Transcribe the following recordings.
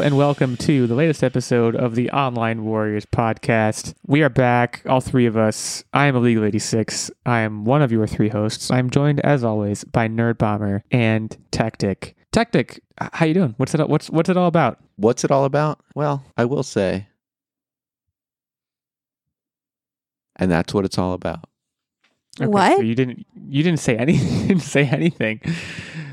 Hello and welcome to the latest episode of the Online Warriors podcast. We are back, all three of us. I am Illeagle 86. I am one of your three hosts. I'm joined, as always, by Nerdbomber and Techtic. Techtic, how you doing? What's it? What's what's it all about? What's it all about? Well, I will say. And that's what it's all about. Okay, What? So you didn't you didn't say any you didn't say anything.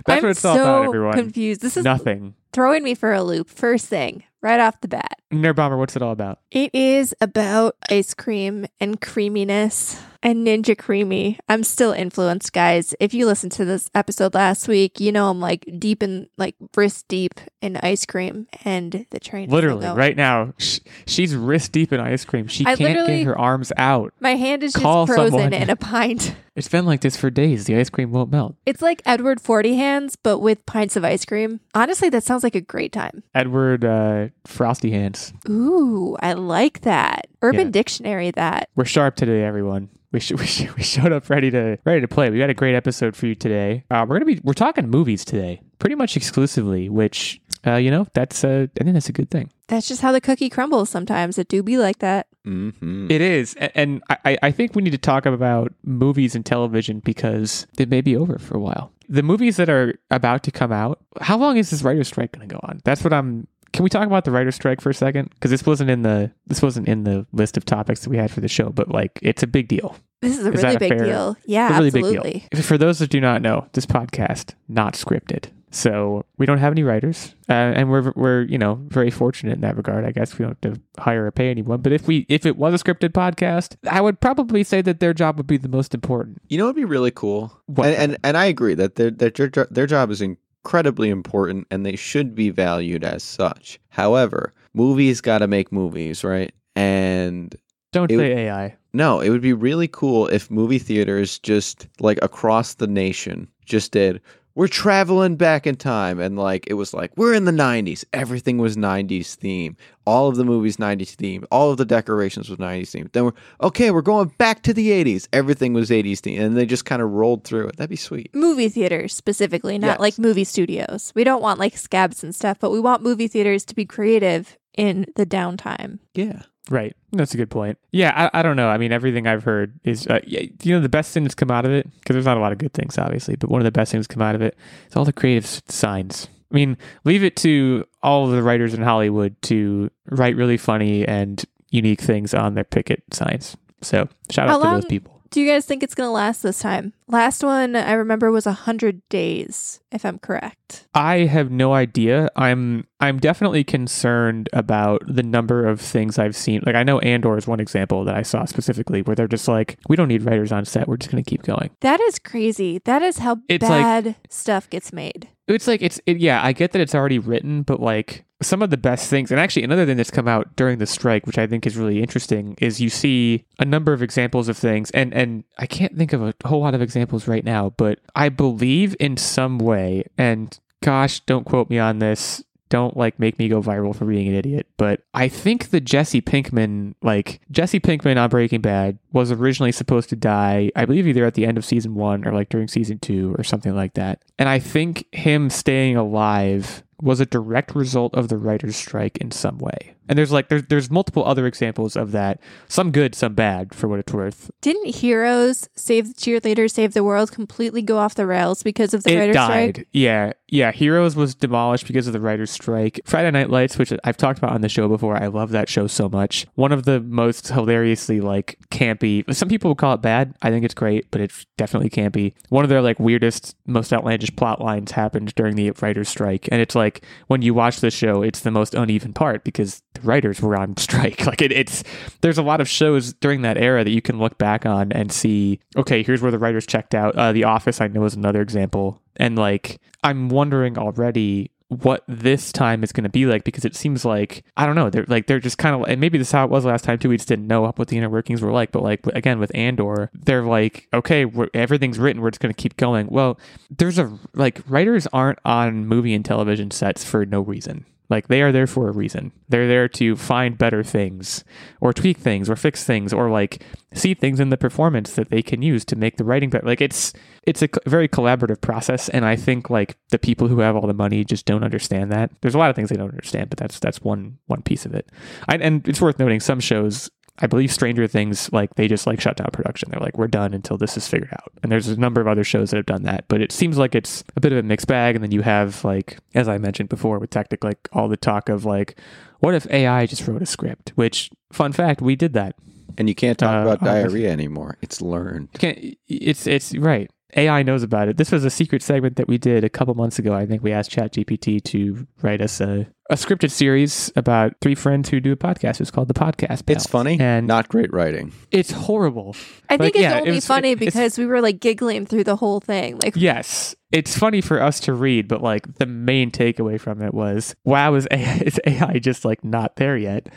That's I'm what it's all so about, everyone. confused. This is Nothing. Throwing me for a loop. First thing, right off the bat. Nerdbomber, what's it all about? It is about ice cream and creaminess and Ninja Creami. I'm still influenced, guys. If you listened to this episode last week, you know I'm like deep in, like wrist deep in ice cream and the train. Literally, right now, sh- she's wrist deep in ice cream. She I can't get her arms out. My hand is just frozen someone. in a pint. It's been like this for days. The ice cream won't melt. It's like Edward Forty Hands, but with pints of ice cream. Honestly, that sounds like a great time. Edward uh, Frosty Hands. Ooh, I like that. Urban Yeah. Dictionary that. We're sharp today, everyone. We, sh- we, sh- we showed up ready to ready to play. We got a great episode for you today. Uh, we're gonna be we're talking movies today, pretty much exclusively. Which uh, you know that's uh, I think that's a good thing. That's just how the cookie crumbles sometimes. It do be like that. Mm-hmm. It is, and I, I think we need to talk about movies and television because it may be over for a while. The movies that are about to come out. How long is this writer's strike going to go on? That's what I'm. Can we talk about the writer's strike for a second? Because this wasn't in the this wasn't in the list of topics that we had for the show, but like it's a big deal. This is a Is really a big fair- deal. Yeah, a really absolutely. big deal. For those that do not know, this podcast not scripted. So we don't have any writers, uh, and we're we're you know very fortunate in that regard. I guess we don't have to hire or pay anyone. But if we if it was a scripted podcast, I would probably say that their job would be the most important. You know it'd be really cool? What? And, and and I agree that their that their, their job is incredibly important and they should be valued as such. However, movies got to make movies, right? And Don't say AI. no, it would be really cool if movie theaters just like across the nation just did we're traveling back in time and like it was like we're in the 90s everything was 90s theme. All of the movies 90s theme. All of the decorations was 90s theme. Then we're okay we're going back to the 80s everything was 80s theme. And they just kind of rolled through it. That'd be sweet. Movie theaters specifically, not Yes. like movie studios. We don't want like scabs and stuff, but we want movie theaters to be creative in the downtime. yeah Right. That's a good point. Yeah, I, I don't know. I mean, everything I've heard is, uh, you know, the best thing that's come out of it, because there's not a lot of good things, obviously, but one of the best things come out of it is all the creative signs. I mean, leave it to all of the writers in Hollywood to write really funny and unique things on their picket signs. So shout How out to those people. Do you guys think it's going to last this time? Last one I remember was 100 days, if I'm correct. I have no idea. I'm I'm definitely concerned about the number of things I've seen. Like I know Andor is one example that I saw specifically where they're just like, we don't need writers on set. We're just going to keep going. That is crazy. That is how It's like- bad stuff gets made. It's like it's it, yeah, I get that it's already written, but like some of the best things, and actually another thing that's come out during the strike, which I think is really interesting, is you see a number of examples of things, and and I can't think of a whole lot of examples right now, but I believe in some way, and gosh, don't quote me on this. Don't like make me go viral for being an idiot, but I think the Jesse Pinkman, like Jesse Pinkman on Breaking Bad, was originally supposed to die. I believe either at the end of season one or like during season two or something like that. And I think him staying alive was a direct result of the writer's strike in some way. And there's like there's there's multiple other examples of that. Some good, some bad, for what it's worth. Didn't Heroes Save the Cheerleaders Save the World completely go off the rails because of the writer's strike? it writer's died. strike? Yeah, yeah. Heroes was demolished because of the writer's strike. Friday Night Lights, which I've talked about on the show before, I love that show so much. One of the most hilariously like campy. Some people would call it bad. I think it's great, but it's definitely campy. One of their like weirdest, most outlandish plot lines happened during the writer's strike, and it's like when you watch the show, it's the most uneven part because writers were on strike. Like it, it's there's a lot of shows during that era that you can look back on and see. Okay, here's where the writers checked out. Uh, the Office, I know, is another example. And like, I'm wondering already what this time is going to be like because it seems like I don't know they're like they're just kind of and maybe this is how it was last time too we just didn't know what the inner workings were like but like again with Andor they're like okay everything's written we're just going to keep going well there's a like writers aren't on movie and television sets for no reason Like they are there for a reason. They're there to find better things or tweak things or fix things or like see things in the performance that they can use to make the writing better. Like it's it's a very collaborative process and I think like the people who have all the money just don't understand that. There's a lot of things they don't understand, but that's that's one one piece of it. I, and it's worth noting some shows I believe Stranger Things, like they just like shut down production. They're like, we're done until this is figured out. And there's a number of other shows that have done that, but it seems like it's a bit of a mixed bag. And then you have like, as I mentioned before, with Techtic, like all the talk of like, what if AI just wrote a script? Which, fun fact, we did that. And you can't talk Uh, about oh, diarrhea anymore. It's learned. Can't- It's it's right. AI knows about it. This was a secret segment that we did a couple months ago. I think we asked ChatGPT to write us a, a scripted series about three friends who do a podcast. It's called the Podcast. Pals. It's funny, and not great writing. it's horrible. I Like, think it's yeah, it only was- funny it- because we were like giggling through the whole thing. Like, Yes, it's funny for us to read, but like the main takeaway from it was, wow, is AI, is AI just like not there yet?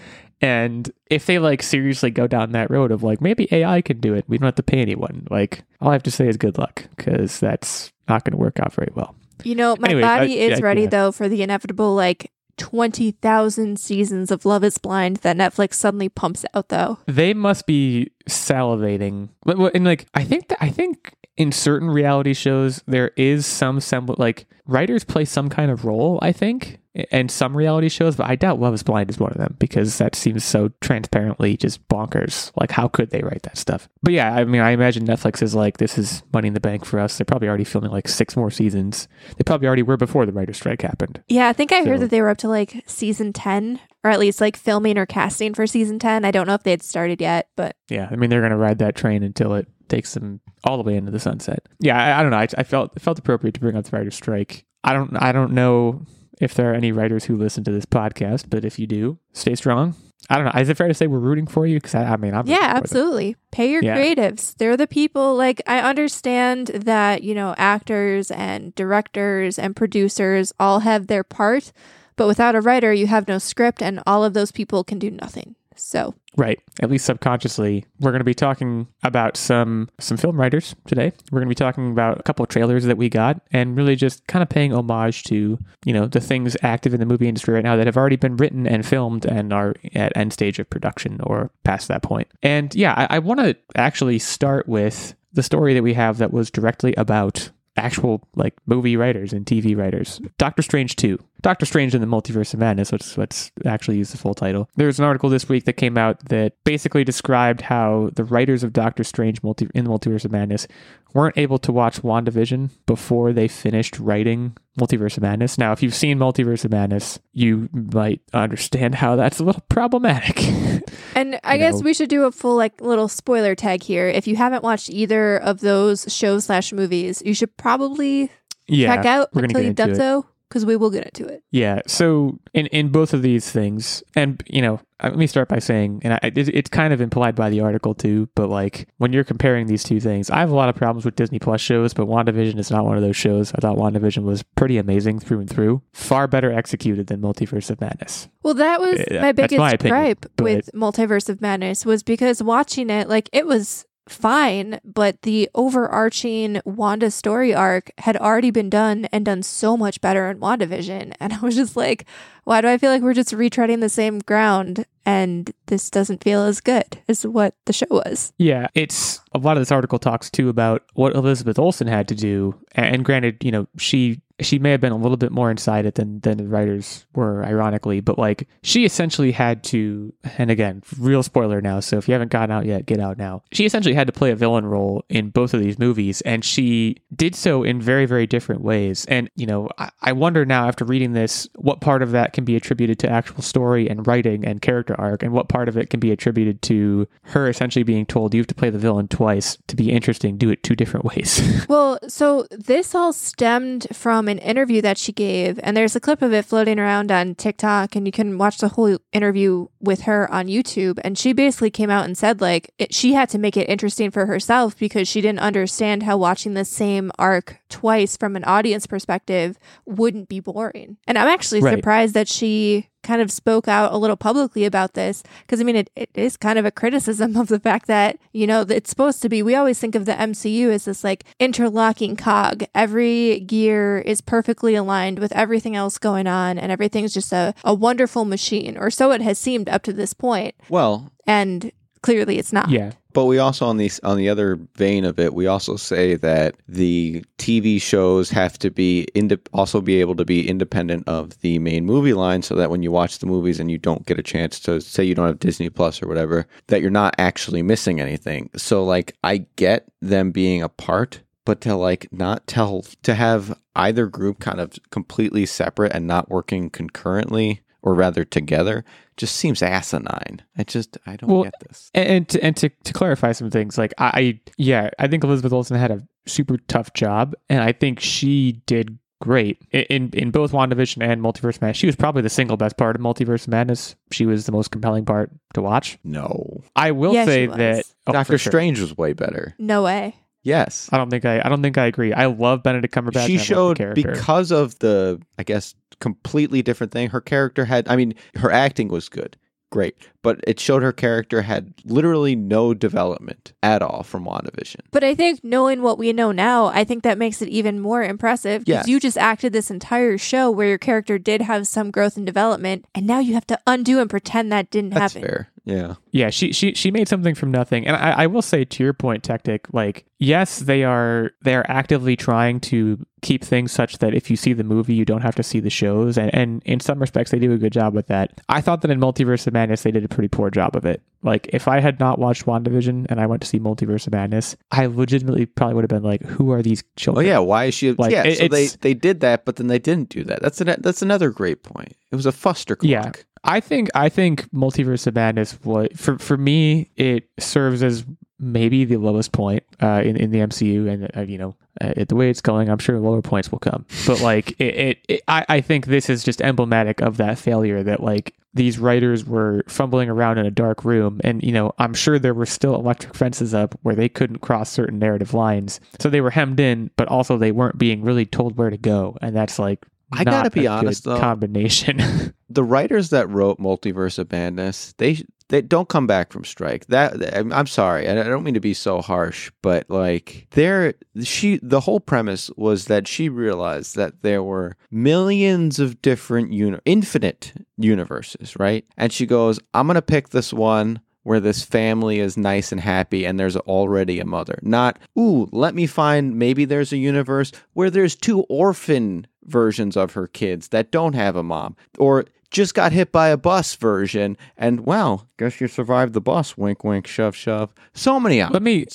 And if they like seriously go down that road of like maybe AI can do it, we don't have to pay anyone. Like all I have to say is good luck because that's not going to work out very well. you know, my Anyway, I- body is yeah, ready yeah. though for the inevitable like 20,000 seasons of Love is Blind that Netflix suddenly pumps out though. They must be salivating. And like I think that I think in certain reality shows there is some semblance like writers play some kind of role, I think, and some reality shows, but I doubt Love is Blind is one of them because that seems so transparently just bonkers. Like how could they write that stuff? But yeah, I mean I imagine Netflix is like this is money in the bank for us. They're probably already filming like six more seasons. They probably already were before the writer's strike happened. Yeah, I think I heard that they were up to like season 10 or at least like filming or casting for season 10. I don't know if they had started yet, but Yeah, I mean they're going to ride that train until it takes them all the way into the sunset. Yeah, I, I don't know. I, I felt it felt appropriate to bring up the writer's strike. I don't I don't know if there are any writers who listen to this podcast, but if you do, stay strong. I don't know. Is it fair to say we're rooting for you? Because I, I mean, I'm yeah, absolutely. Pay your Yeah. creatives. They're the people like I understand that, you know, actors and directors and producers all have their part, but without a writer, you have no script and all of those people can do nothing. So, Right. At least subconsciously, we're going to be talking about some some film writers today. We're going to be talking about a couple of trailers that we got, and really just kind of paying homage to you know the things active in the movie industry right now that have already been written and filmed and are at end stage of production or past that point. And yeah, I, I want to actually start with the story that we have that was directly about actual like movie writers and TV writers. Doctor Strange 2. Doctor Strange in the Multiverse of Madness, let's, let's actually use the full title. There's an article this week that came out that basically described how the writers of Doctor Strange multi- in the Multiverse of Madness weren't able to watch WandaVision before they finished writing Multiverse of Madness. Now, if you've seen Multiverse of Madness, you might understand how that's a little problematic. and I You guess know. we should do a full like little spoiler tag here. If you haven't watched either of those shows slash movies, you should probably yeah. check out until you've done so because we will get into it. Yeah. So in in both of these things, and you know, uh, let me start by saying, and I, it, it's kind of implied by the article too, but like when you're comparing these two things, I have a lot of problems with Disney Plus shows, but WandaVision is not one of those shows. I thought WandaVision was pretty amazing through and through, far better executed than Multiverse of Madness. Well, that was Uh, my biggest my opinion, gripe with Multiverse of Madness was because watching it, like it was fine, but the overarching Wanda story arc had already been done and done so much better in WandaVision. And I was just like, why do I feel like we're just retreading the same ground and this doesn't feel as good as what the show was? Yeah, it's a lot of this article talks too about what Elizabeth Olsen had to do, and granted, you know, she she may have been a little bit more inside it than than the writers were, ironically, but like she essentially had to, and again, real spoiler now, so if you haven't gotten out yet, get out now. She essentially had to play a villain role in both of these movies, and she did so in very very different ways. And you know, I, I wonder now after reading this, what part of that can be attributed to actual story and writing and character arc, and what part of it can be attributed to her essentially being told you have to play the villain twice to be interesting, do it two different ways. Well, so this all stemmed from an interview that she gave, and there's a clip of it floating around on TikTok, and you can watch the whole interview with her on YouTube. And she basically came out and said, like, it, she had to make it interesting for herself because she didn't understand how watching the same arc twice from an audience perspective wouldn't be boring. And I'm actually Right. surprised that she kind of spoke out a little publicly about this because I mean, it, it is kind of a criticism of the fact that, you know, it's supposed to be, we always think of the MCU as this like interlocking cog. Every gear is perfectly aligned with everything else going on, and everything's just a, a wonderful machine, or so it has seemed up to this point. Well, And clearly it's not. Yeah. But we also on the on the other vein of it, we also say that the TV shows have to be inde- also be able to be independent of the main movie line, so that when you watch the movies and you don't get a chance to say you don't have Disney Plus or whatever, that you're not actually missing anything. So like I get them being apart, but to like not tell to have either group kind of completely separate and not working concurrently or rather together just seems asinine. I just I don't Well, get this. And, and to, and to, to clarify some things, like I, I, yeah, I think Elizabeth Olsen had a super tough job, and I think she did great in in, in both WandaVision and Multiverse Madness. She was probably the single best part of Multiverse Madness. She was the most compelling part to watch. No. I will Yeah, say that oh, for Doctor sure. Strange was way better. No way. Yes. I don't think I, I don't think I agree. I love Benedict Cumberbatch. she and I love the showed because of the I guess completely different thing. Her character had I mean, her acting was good. Great. But it showed her character had literally no development at all from WandaVision. But I think knowing what we know now, I think that makes it even more impressive because Yes. you just acted this entire show where your character did have some growth and development, and now you have to undo and pretend that didn't That's happen. fair. Yeah. Yeah, she she she made something from nothing, and I, I will say to your point, Techtic, like yes, they are they are actively trying to keep things such that if you see the movie, you don't have to see the shows, and and in some respects, they do a good job with that. I thought that in Multiverse of Madness, they did a pretty poor job of it. Like if I had not watched WandaVision and I went to see Multiverse of Madness, I legitimately probably would have been like, "Who are these children?" Oh yeah, why is she Like, Yeah, it- so they they did that, but then they didn't do that. That's an, that's another great point. It was a fuster clock. Yeah. I think I think Multiverse of Madness what for for me it serves as maybe the lowest point uh, in in the MCU, and uh, you know uh, the way it's going, I'm sure lower points will come. But like it, it, it I I think this is just emblematic of that failure that like these writers were fumbling around in a dark room, and you know I'm sure there were still electric fences up where they couldn't cross certain narrative lines, so they were hemmed in, but also they weren't being really told where to go, and that's like. I gotta be honest, though. combination. the writers that wrote Multiverse of Madness, they they don't come back from strike. That I'm, sorry, I don't mean to be so harsh, but like there, she the whole premise was that she realized that there were millions of different uni- infinite universes, right? And she goes, "I'm gonna pick this one." Where this family is nice and happy and there's already a mother. Not, ooh, let me find maybe there's a universe where there's two orphan versions of her kids that don't have a mom. Or just got hit by a bus version and wow, guess you survived the bus. Wink, wink, shove, shove. So many options. Let me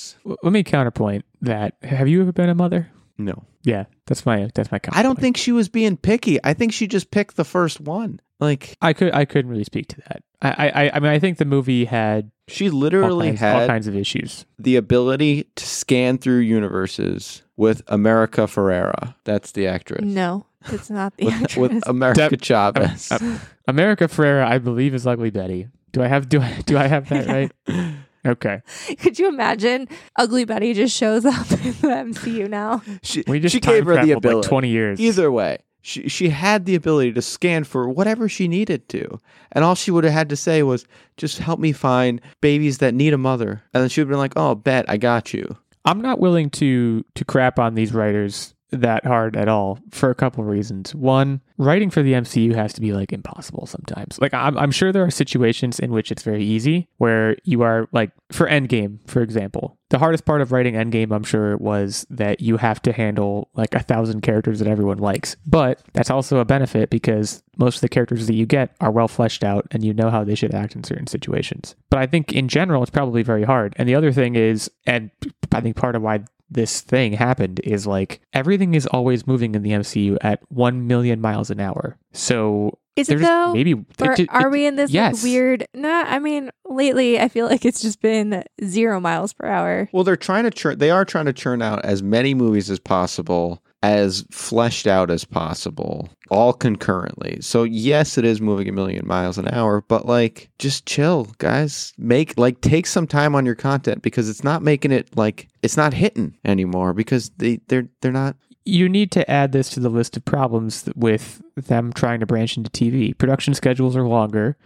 let me counterpoint that. Have you ever been a mother? No. Yeah, that's my that's my. Counterpoint. I don't think she was being picky. I think she just picked the first one. Like I could I couldn't really speak to that. I I I mean I think the movie had she all literally kinds, all kinds of issues. the ability to scan through universes with America Ferrera. That's the actress. No, it's not the With, actress. with America Deb- Chavez. uh, America Ferrera, I believe, is Ugly Betty. Do I have do I do I have that right? Okay, Could you imagine Ugly Betty just shows up in the MCU now? she we just she time gave her the traveled, ability. like twenty years. Either way, she she had the ability to scan for whatever she needed to, and all she would have had to say was, "Just help me find babies that need a mother," and then she would have been like, "Oh, bet I got you." I'm not willing to to crap on these writers that hard at all for a couple of reasons. One, writing for the MCU has to be like impossible sometimes. Like I'm I'm sure there are situations in which it's very easy where you are like for Endgame, for example. The hardest part of writing Endgame, I'm sure, was that you have to handle like a thousand characters that everyone likes. But that's also a benefit because most of the characters that you get are well fleshed out and you know how they should act in certain situations. But I think in general, it's probably very hard. And the other thing is, and I think part of why this thing happened is like everything is always moving in the MCU at 1 million miles an hour. So Is it there's though? maybe or it ju- are we in this like, weird? Nah, I mean, lately I feel like it's just been zero miles per hour. Well, they're trying to churn. They are trying to churn out as many movies as possible, as fleshed out as possible, all concurrently. So yes, it is moving a million miles an hour, but like, just chill, guys. Make like take some time on your content because it's not making it like it's not hitting anymore because they they're they're not. you need to add this to the list of problems with them trying to branch into TV. Production schedules are longer.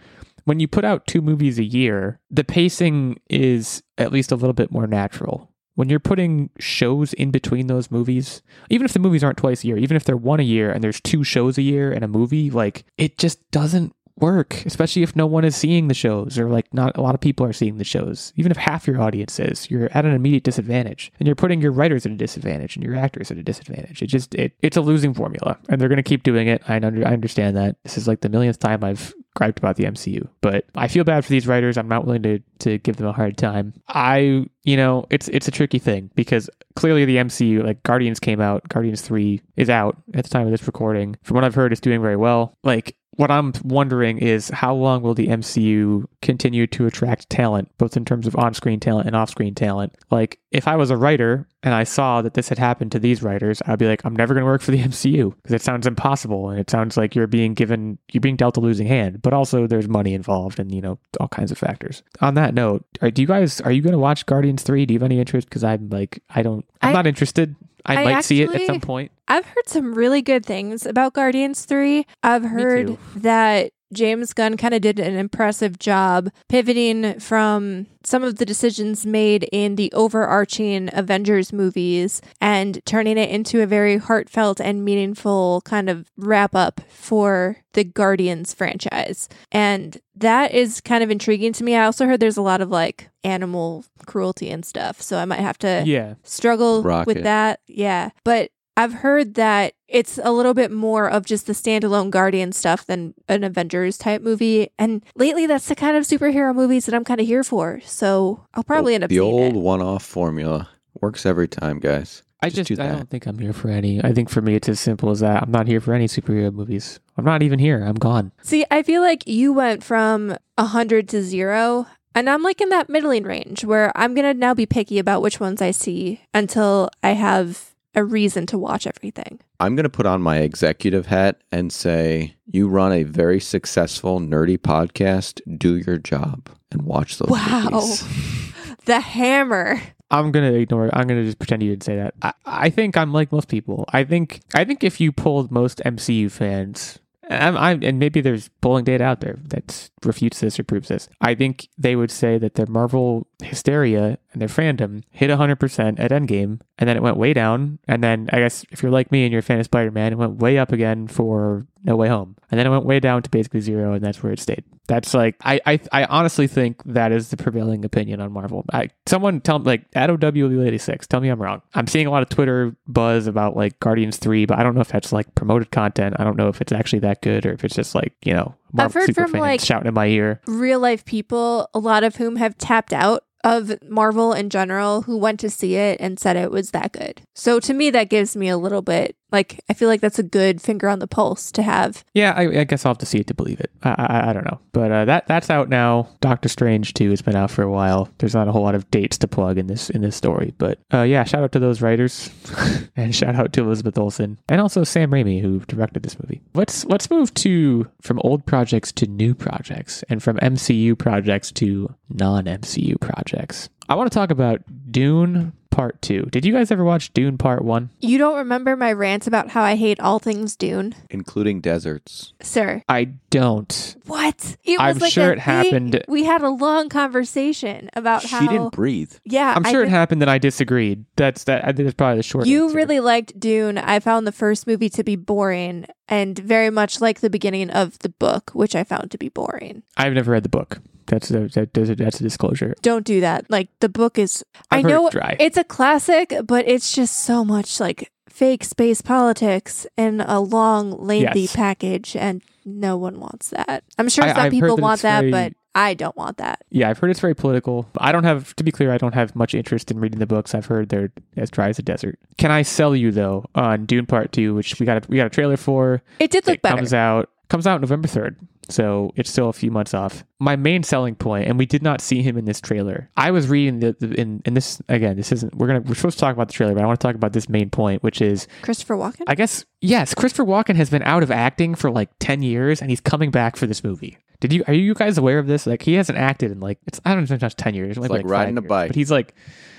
When you put out two movies a year, the pacing is at least a little bit more natural. When you're putting shows in between those movies, even if the movies aren't twice a year, even if they're one a year and there's two shows a year and a movie, like it just doesn't work, especially if no one is seeing the shows or like not a lot of people are seeing the shows. Even if half your audience is, you're at an immediate disadvantage and you're putting your writers at a disadvantage and your actors at a disadvantage. It just, it, it's a losing formula and they're going to keep doing it. I, under, I understand that. This is like the millionth time I've griped about the MCU, but I feel bad for these writers. I'm not willing to, to give them a hard time. I, you know, it's, it's a tricky thing because clearly the MCU, like Guardians came out, Guardians 3 is out at the time of this recording. From what I've heard, it's doing very well. Like, what I'm wondering is how long will the MCU continue to attract talent, both in terms of on screen talent and off screen talent? Like, if I was a writer and I saw that this had happened to these writers, I'd be like, I'm never going to work for the MCU because it sounds impossible and it sounds like you're being given, you're being dealt a losing hand, but also there's money involved and, you know, all kinds of factors. On that note, are, do you guys, are you going to watch Guardians 3? Do you have any interest? Because I'm like, I don't, I'm I- not interested. I, I might see it at some point. I've heard some really good things about Guardians 3. I've heard that James Gunn kind of did an impressive job pivoting from some of the decisions made in the overarching Avengers movies and turning it into a very heartfelt and meaningful kind of wrap up for the Guardians franchise. And that is kind of intriguing to me. I also heard there's a lot of like animal cruelty and stuff. So I might have to Yeah. struggle Rocket. with that. Yeah. But I've heard that it's a little bit more of just the standalone Guardian stuff than an Avengers type movie. And lately, that's the kind of superhero movies that I'm kind of here for. So I'll probably end up the old one-off formula works every time, guys. I Just just, do I don't think I'm here for any. I think for me it's as simple as that. I'm not here for any superhero movies. I'm not even here. I'm gone. See, I feel like you went from 100 to zero. And I'm like in that middling range where I'm going to now be picky about which ones I see until I have a reason to watch everything. I'm going to put on my executive hat and say, you run a very successful, nerdy podcast. Do your job and watch those Wow. movies. The hammer. I'm gonna ignore. it. I'm gonna just pretend you didn't say that. I, I think I'm like most people. I think I think if you pulled most MCU fans, I'm, I'm, and maybe there's polling data out there that refutes this or proves this. I think they would say that their Marvel hysteria and their fandom hit 100% at Endgame, and then it went way down. And then I guess if you're like me and you're a fan of Spider Man, it went way up again for No Way Home, and then it went way down to basically zero, and that's where it stayed. That's like I I, I honestly think that is the prevailing opinion on Marvel. I, someone tell me like at OW86, tell me I'm wrong. I'm seeing a lot of Twitter buzz about like Guardians three, but I don't know if that's like promoted content. I don't know if it's actually that good or if it's just like you know I've heard from, like- shouting in my ear. real life people, a lot of whom have tapped out of Marvel in general, who went to see it and said it was that good. So to me, that gives me a little bit like I feel like that's a good finger on the pulse to have. Yeah, I, I guess I'll have to see it to believe it. I I, I don't know, but uh, that that's out now. Doctor Strange two has been out for a while. There's not a whole lot of dates to plug in this in this story, but uh, yeah, shout out to those writers, and shout out to Elizabeth Olsen and also Sam Raimi who directed this movie. Let's let's move to from old projects to new projects, and from MCU projects to non MCU projects. I want to talk about Dune Part Two. Did you guys ever watch Dune Part One? You don't remember my rants about how I hate all things Dune, including deserts. sir? I don't. What? It was I'm like sure a it happened- We had a long conversation about how She didn't breathe. yeah, I'm I sure it did- happened, that I disagreed. That's that. I think that's probably the short. You answer. really liked Dune. I found the first movie to be boring and very much like the beginning of the book, which I found to be boring. I've never read the book. That's a that, that's a, that's a disclosure. Don't do that. Like the book is I've I know it's it's a classic, but it's just so much like fake space politics in a long, lengthy Yes. package, and no one wants that. I'm sure I- some I've people that want that, very- but I don't want that. yeah, I've heard it's very political. I don't have to be clear. I don't have much interest in reading the books. I've heard they're as dry as a desert. Can I sell you though on Dune Part Two, which we got a, we got a trailer for. It did look it better. comes out comes out November third, so it's still a few months off. My main selling point, and we did not see him in this trailer. I was reading the, the in and this again. This isn't we're gonna we're supposed to talk about the trailer, but I want to talk about this main point, which is Christopher Walken. I guess yes, Christopher Walken has been out of acting for like 10 years and he's coming back for this movie. Did you are you guys aware of this? Like he hasn't acted in like it's I don't know if it's ten years. It's like riding a bike. but he's like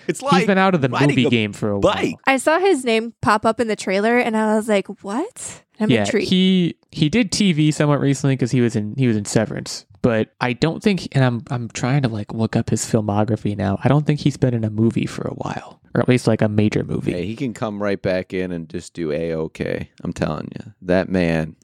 It's he's been out of the movie game for a bike. while. I saw his name pop up in the trailer and I was like, what? I'm yeah, intrigued. he he did TV somewhat recently because he was in he was in Severance. But I don't think, and I'm I'm trying to like look up his filmography now. I don't think he's been in a movie for a while, or at least like a major movie. Hey, he can come right back in and just do a okay. I'm telling you, that man,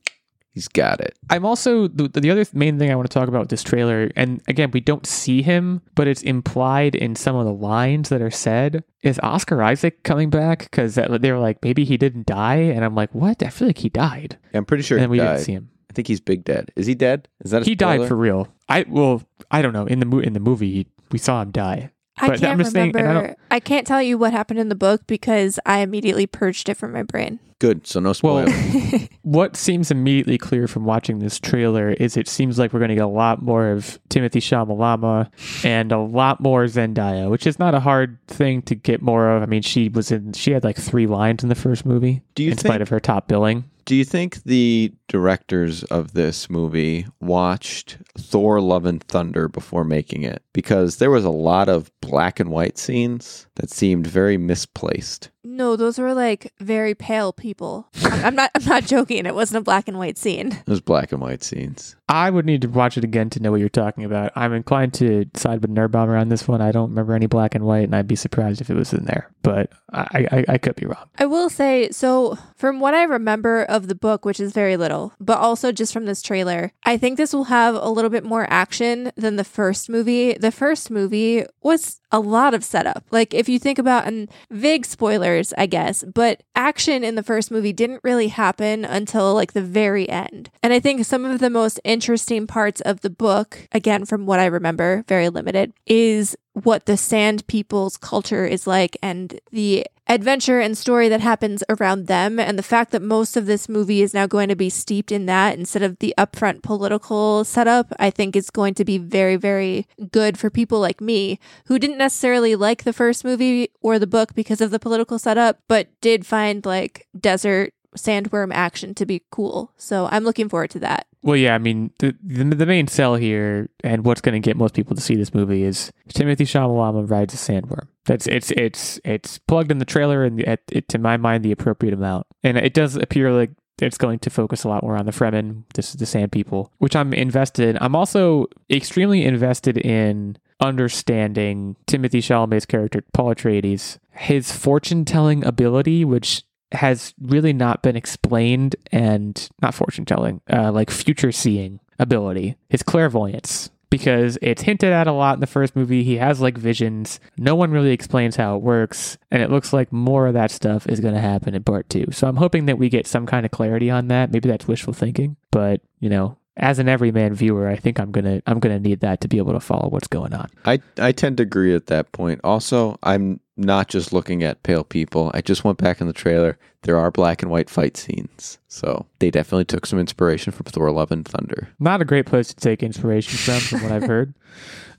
he's got it. I'm also the, the other main thing I want to talk about with this trailer, and again, we don't see him, but it's implied in some of the lines that are said. Is Oscar Isaac coming back? Because they were like, maybe he didn't die, and I'm like, what? I feel like he died, I'm pretty sure and we died. didn't see him. I think he's big dead. Is he dead? Is that a He died for real. I well, I don't know. In the mo- in the movie, he, we saw him die. I but can't I'm just saying- I remember. I, can't tell you what happened in the book because I immediately purged it from my brain. good. So no Well, what seems immediately clear from watching this trailer is it seems like we're going to get a lot more of Timothée Chalamet and a lot more Zendaya, which is not a hard thing to get more of. I mean, she was in, she had like three lines in the first movie, Do you in spite of her top billing. Do you think the directors of this movie watched Thor Love and Thunder before making it? Because there was a lot of black and white scenes that seemed very misplaced. no, those were like very pale people. I'm I'm not. I'm not joking. It wasn't a black and white scene. It was black and white scenes. I would need to watch it again to know what you're talking about. I'm inclined to side with Nerdbomber on this one. I don't remember any black and white, and I'd be surprised if it was in there, but I, I, I could be wrong. I will say, so from what I remember of the book, which is very little, but also just from this trailer, I think this will have a little bit more action than the first movie. The first movie was a lot of setup. Like, if you think about, and vague spoilers, I guess, but action in the first movie didn't really happen until like the very end. And I think some of the most interesting parts of the book, again, from what I remember, very limited, is what the sand people's culture is like and the adventure and story that happens around them. And the fact that most of this movie is now going to be steeped in that instead of the upfront political setup i think is going to be very very good for people like me who didn't necessarily like the first movie or the book because of the political setup but did find like desert sandworm action to be cool. So i'm looking forward to that Well, yeah, I mean, the, the the main sell here and what's going to get most people to see this movie is Timothée Chalamet rides a sandworm. That's it's it's it's plugged in the trailer and at it, to my mind the appropriate amount, and it does appear like it's going to focus a lot more on the Fremen, this is the Sand People, which I'm invested in. I'm also extremely invested in understanding Timothée Chalamet's character Paul Atreides, his fortune telling ability, which has really not been explained and not fortune telling, uh, like future seeing ability, his clairvoyance. Because it's hinted at a lot in the first movie. He has like visions. No one really explains how it works. And it looks like more of that stuff is going to happen in part two. So I'm hoping that we get some kind of clarity on that. Maybe that's wishful thinking. But, you know, as an everyman viewer, I think I'm gonna I'm gonna need that to be able to follow what's going on. I, I tend to agree at that point. Also, I'm not just looking at pale people. I just went back in the trailer. There are black and white fight scenes. So they definitely took some inspiration from Thor Love and Thunder. Not a great place to take inspiration from, from what I've heard.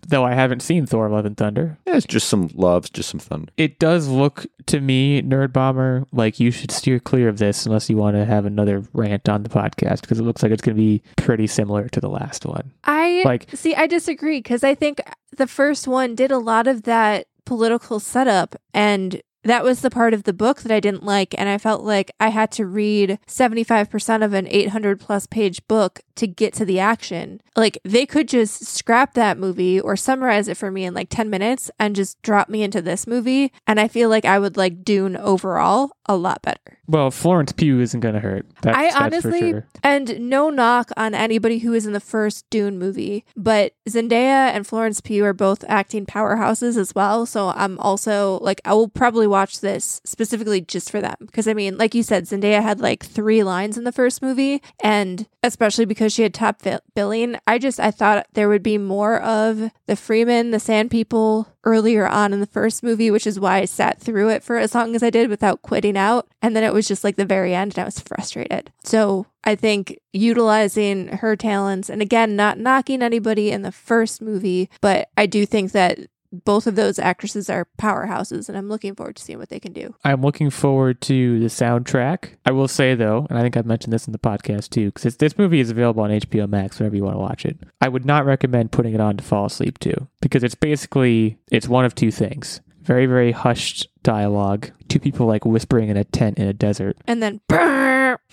Though I haven't seen Thor: Love and Thunder. Yeah, it's just some love, just some thunder. It does look to me, Nerdbomber, like you should steer clear of this unless you want to have another rant on the podcast because it looks like it's going to be pretty similar to the last one. I Like- see. I disagree because I think the first one did a lot of that political setup, and that was the part of the book that I didn't like. And I felt like I had to read seventy five percent of an eight hundred plus page book to get to the action. Like they could just scrap that movie or summarize it for me in like ten minutes and just drop me into this movie, and I feel like I would like Dune overall a lot better. Well, Florence Pugh isn't going to hurt. That's, I honestly, sure. and no knock on anybody who is in the first Dune movie, but Zendaya and Florence Pugh are both acting powerhouses as well. So I'm also like, I will probably watch this specifically just for them. Because I mean, like you said, Zendaya had like three lines in the first movie, and especially because she had top billing, I just, I thought there would be more of the Fremen, the Sand People earlier on in the first movie, which is why I sat through it for as long as I did without quitting out. And then it was just like the very end, and I was frustrated. So I think utilizing her talents, and again, not knocking anybody in the first movie, but I do think that both of those actresses are powerhouses, and I'm looking forward to seeing what they can do. I'm looking forward to the soundtrack. I will say though, and I think I've mentioned this in the podcast too, because this movie is available on HBO Max whenever you want to watch it. I would not recommend putting it on to fall asleep to, because it's basically it's one of two things: very very hushed dialogue, two people like whispering in a tent in a desert, And then,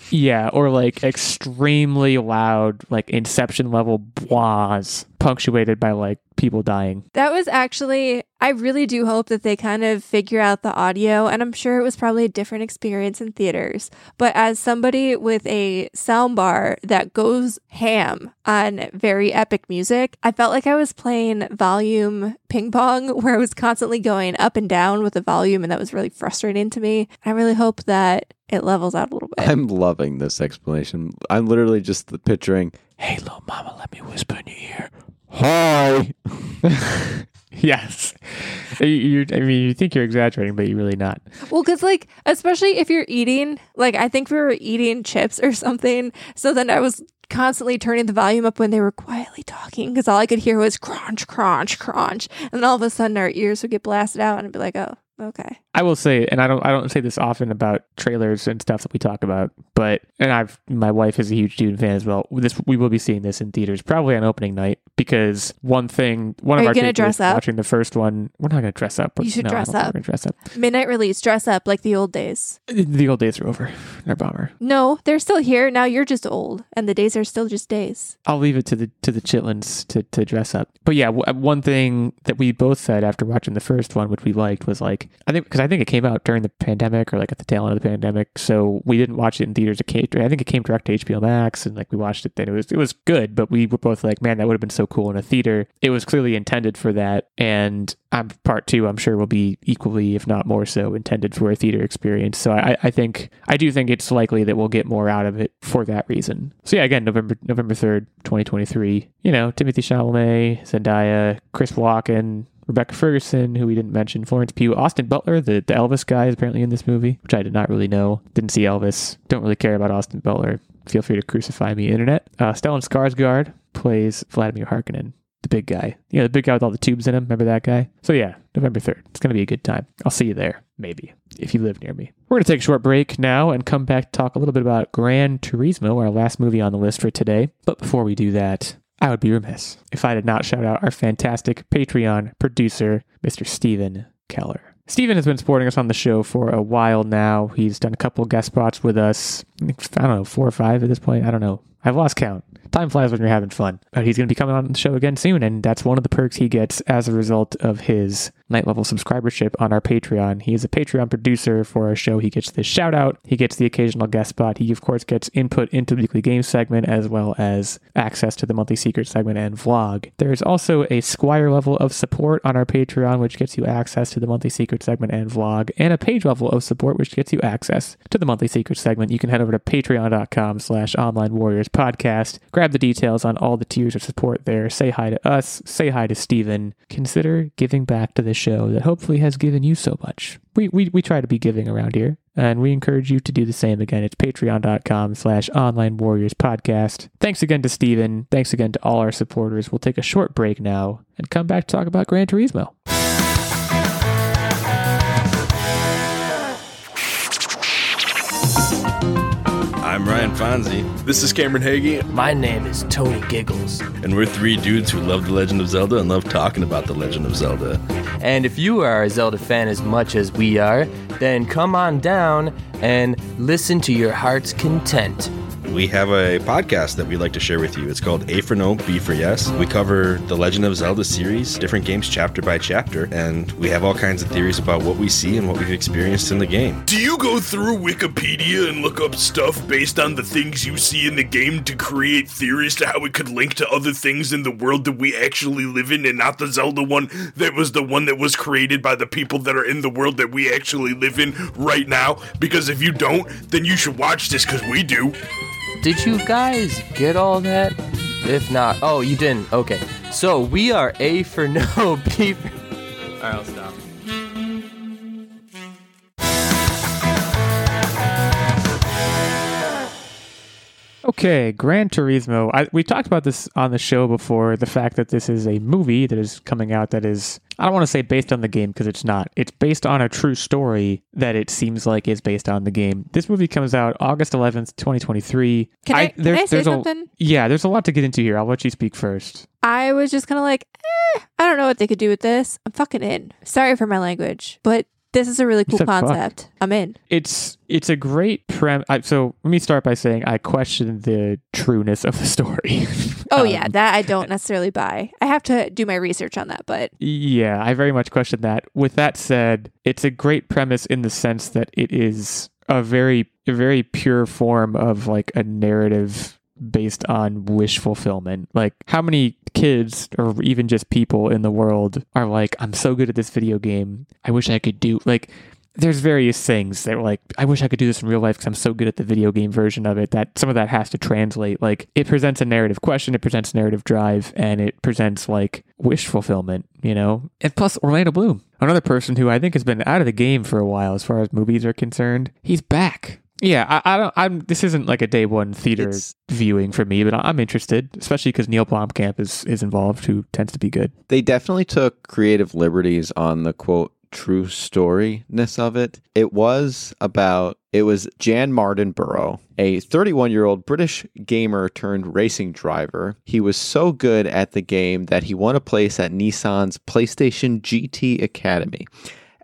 yeah, or like extremely loud, like Inception level blahs, punctuated by like people dying. that was actually, I really do hope that they kind of figure out the audio, and I'm sure it was probably a different experience in theaters. But as somebody with a soundbar that goes ham on very epic music, I felt like I was playing volume ping pong where I was constantly going up and down with the volume, and that was really frustrating to me. I really hope that it levels out a little bit. I'm loving this explanation. I'm literally just picturing, Hey, little mama, let me whisper in your ear. Hi. yes. You, you, I mean, you think you're exaggerating, but you're really not. Well, because, like, especially if you're eating, like, I think we were eating chips or something. So then I was constantly turning the volume up when they were quietly talking because all I could hear was crunch, crunch, crunch. And then all of a sudden our ears would get blasted out and I'd be like, oh, okay. I will say, and I don't, I don't say this often about trailers and stuff that we talk about, but and I've, my wife is a huge Dune fan as well. This, we will be seeing this in theaters probably on opening night because one thing, one Are of our gonna dress up? Watching the first one, we're not going to dress up. You should No, dress up. We're to dress up. Midnight release, dress up like the old days. The old days are over. They're a bummer. No, they're still here. Now you're just old and the days are still just days. I'll leave it to the to the chitlins to, to dress up. But yeah, w- one thing that we both said after watching the first one, which we liked, was like I think because I think it came out during the pandemic or like at the tail end of the pandemic, so we didn't watch it in theaters. I think it came direct to HBO Max, and like we watched it then. It was it was good, but we were both like, man, that would have been so cool in a theater. It was clearly intended for that, and I'm part two. I'm sure will be equally, if not more so, intended for a theater experience. So I, I think I do think it's likely that we'll get more out of it for that reason. So yeah, again, November November third, 2023. You know, Timothée Chalamet, Zendaya, Chris Walken. Rebecca Ferguson, who we didn't mention, Florence Pugh, Austin Butler, the, the Elvis guy, is apparently in this movie, which I did not really know. Didn't see Elvis. Don't really care about Austin Butler. Feel free to crucify me, internet. Uh, Stellan Skarsgård plays Vladimir Harkonnen, the big guy. You know, the big guy with all the tubes in him. Remember that guy? So yeah, November 3rd. It's going to be a good time. I'll see you there, maybe, if you live near me. We're going to take a short break now and come back to talk a little bit about Gran Turismo, our last movie on the list for today. But before we do that, I would be remiss if I did not shout out our fantastic Patreon producer, Mr. Steven Keller. Steven has been supporting us on the show for a while now. He's done a couple guest spots with us. I don't know, four or five at this point. I don't know. I've lost count. Time flies when you're having fun. But he's going to be coming on the show again soon, and that's one of the perks he gets as a result of his knight level subscribership on our Patreon. He is a Patreon producer for our show. He gets the shout out, he gets the occasional guest spot. He, of course, gets input into the weekly game segment as well as access to the monthly secret segment and vlog. There's also a Squire level of support on our Patreon, which gets you access to the monthly secret segment and vlog, and a page level of support, which gets you access to the monthly secret segment. You can head over to patreon.com slash online warriors podcast. Grab the details on all the tiers of support there. Say hi to us. Say hi to Steven. Consider giving back to the show that hopefully has given you so much. We, we, we try to be giving around here, and we encourage you to do the same again. It's patreon.com slash online warriors podcast. Thanks again to Steven. Thanks again to all our supporters. We'll take a short break now and come back to talk about Gran Turismo. I'm Ryan Fonzie, This is Cameron Hagee. My name is Tony Giggles. and we're three dudes who love The Legend of Zelda and love talking about The Legend of Zelda. And if you are a Zelda fan as much as we are, then come on down and listen to your heart's content. We have a podcast that we'd like to share with you. It's called A for No, B for Yes. We cover the Legend of Zelda series, different games chapter by chapter, and we have all kinds of theories about what we see and what we've experienced in the game. Do you go through Wikipedia and look up stuff based on the things you see in the game to create theories to how it could link to other things in the world that we actually live in and not the Zelda one that was the one that was created by the people that are in the world that we actually live in right now? Because if you don't, then you should watch this because we do. Did you guys get all that? If not, oh, you didn't. Okay. So we are A for no, B for. Alright, I'll stop. Okay, Gran Turismo. I, we talked about this on the show before. The fact that this is a movie that is coming out that is, I don't want to say based on the game because it's not. It's based on a true story that it seems like is based on the game. This movie comes out August 11th, 2023. Can I, can I say a, something? yeah, there's a lot to get into here. I'll let you speak first. I was just kind of like, eh, I don't know what they could do with this. I'm fucking in. Sorry for my language, but this is a really cool said fuck. concept. I'm in. It's it's a great prem. I, so let me start by saying I question the trueness of the story. Oh Um, yeah, that I don't necessarily buy. I have to do my research on that, but Yeah, I very much question that. With that said, it's a great premise in the sense that it is a very a very pure form of like a narrative based on wish fulfillment. Like how many kids or even just people in the world are like I'm so good at this video game. I wish I could do like there's various things that are like I wish I could do this in real life because I'm so good at the video game version of it that some of that has to translate. Like it presents a narrative question, it presents narrative drive, and it presents like wish fulfillment, you know. And plus Orlando Bloom, another person who I think has been out of the game for a while as far as movies are concerned. He's back. Yeah, I, I don't. I'm. This isn't like a day one theater It's- viewing for me, but I'm interested, especially because Neil Blomkamp is is involved, who tends to be good. They definitely took creative liberties on the quote true storyness of it. It was about it was Jann Mardenborough, a 31 year old British gamer turned racing driver. He was so good at the game that he won a place at Nissan's PlayStation GT Academy.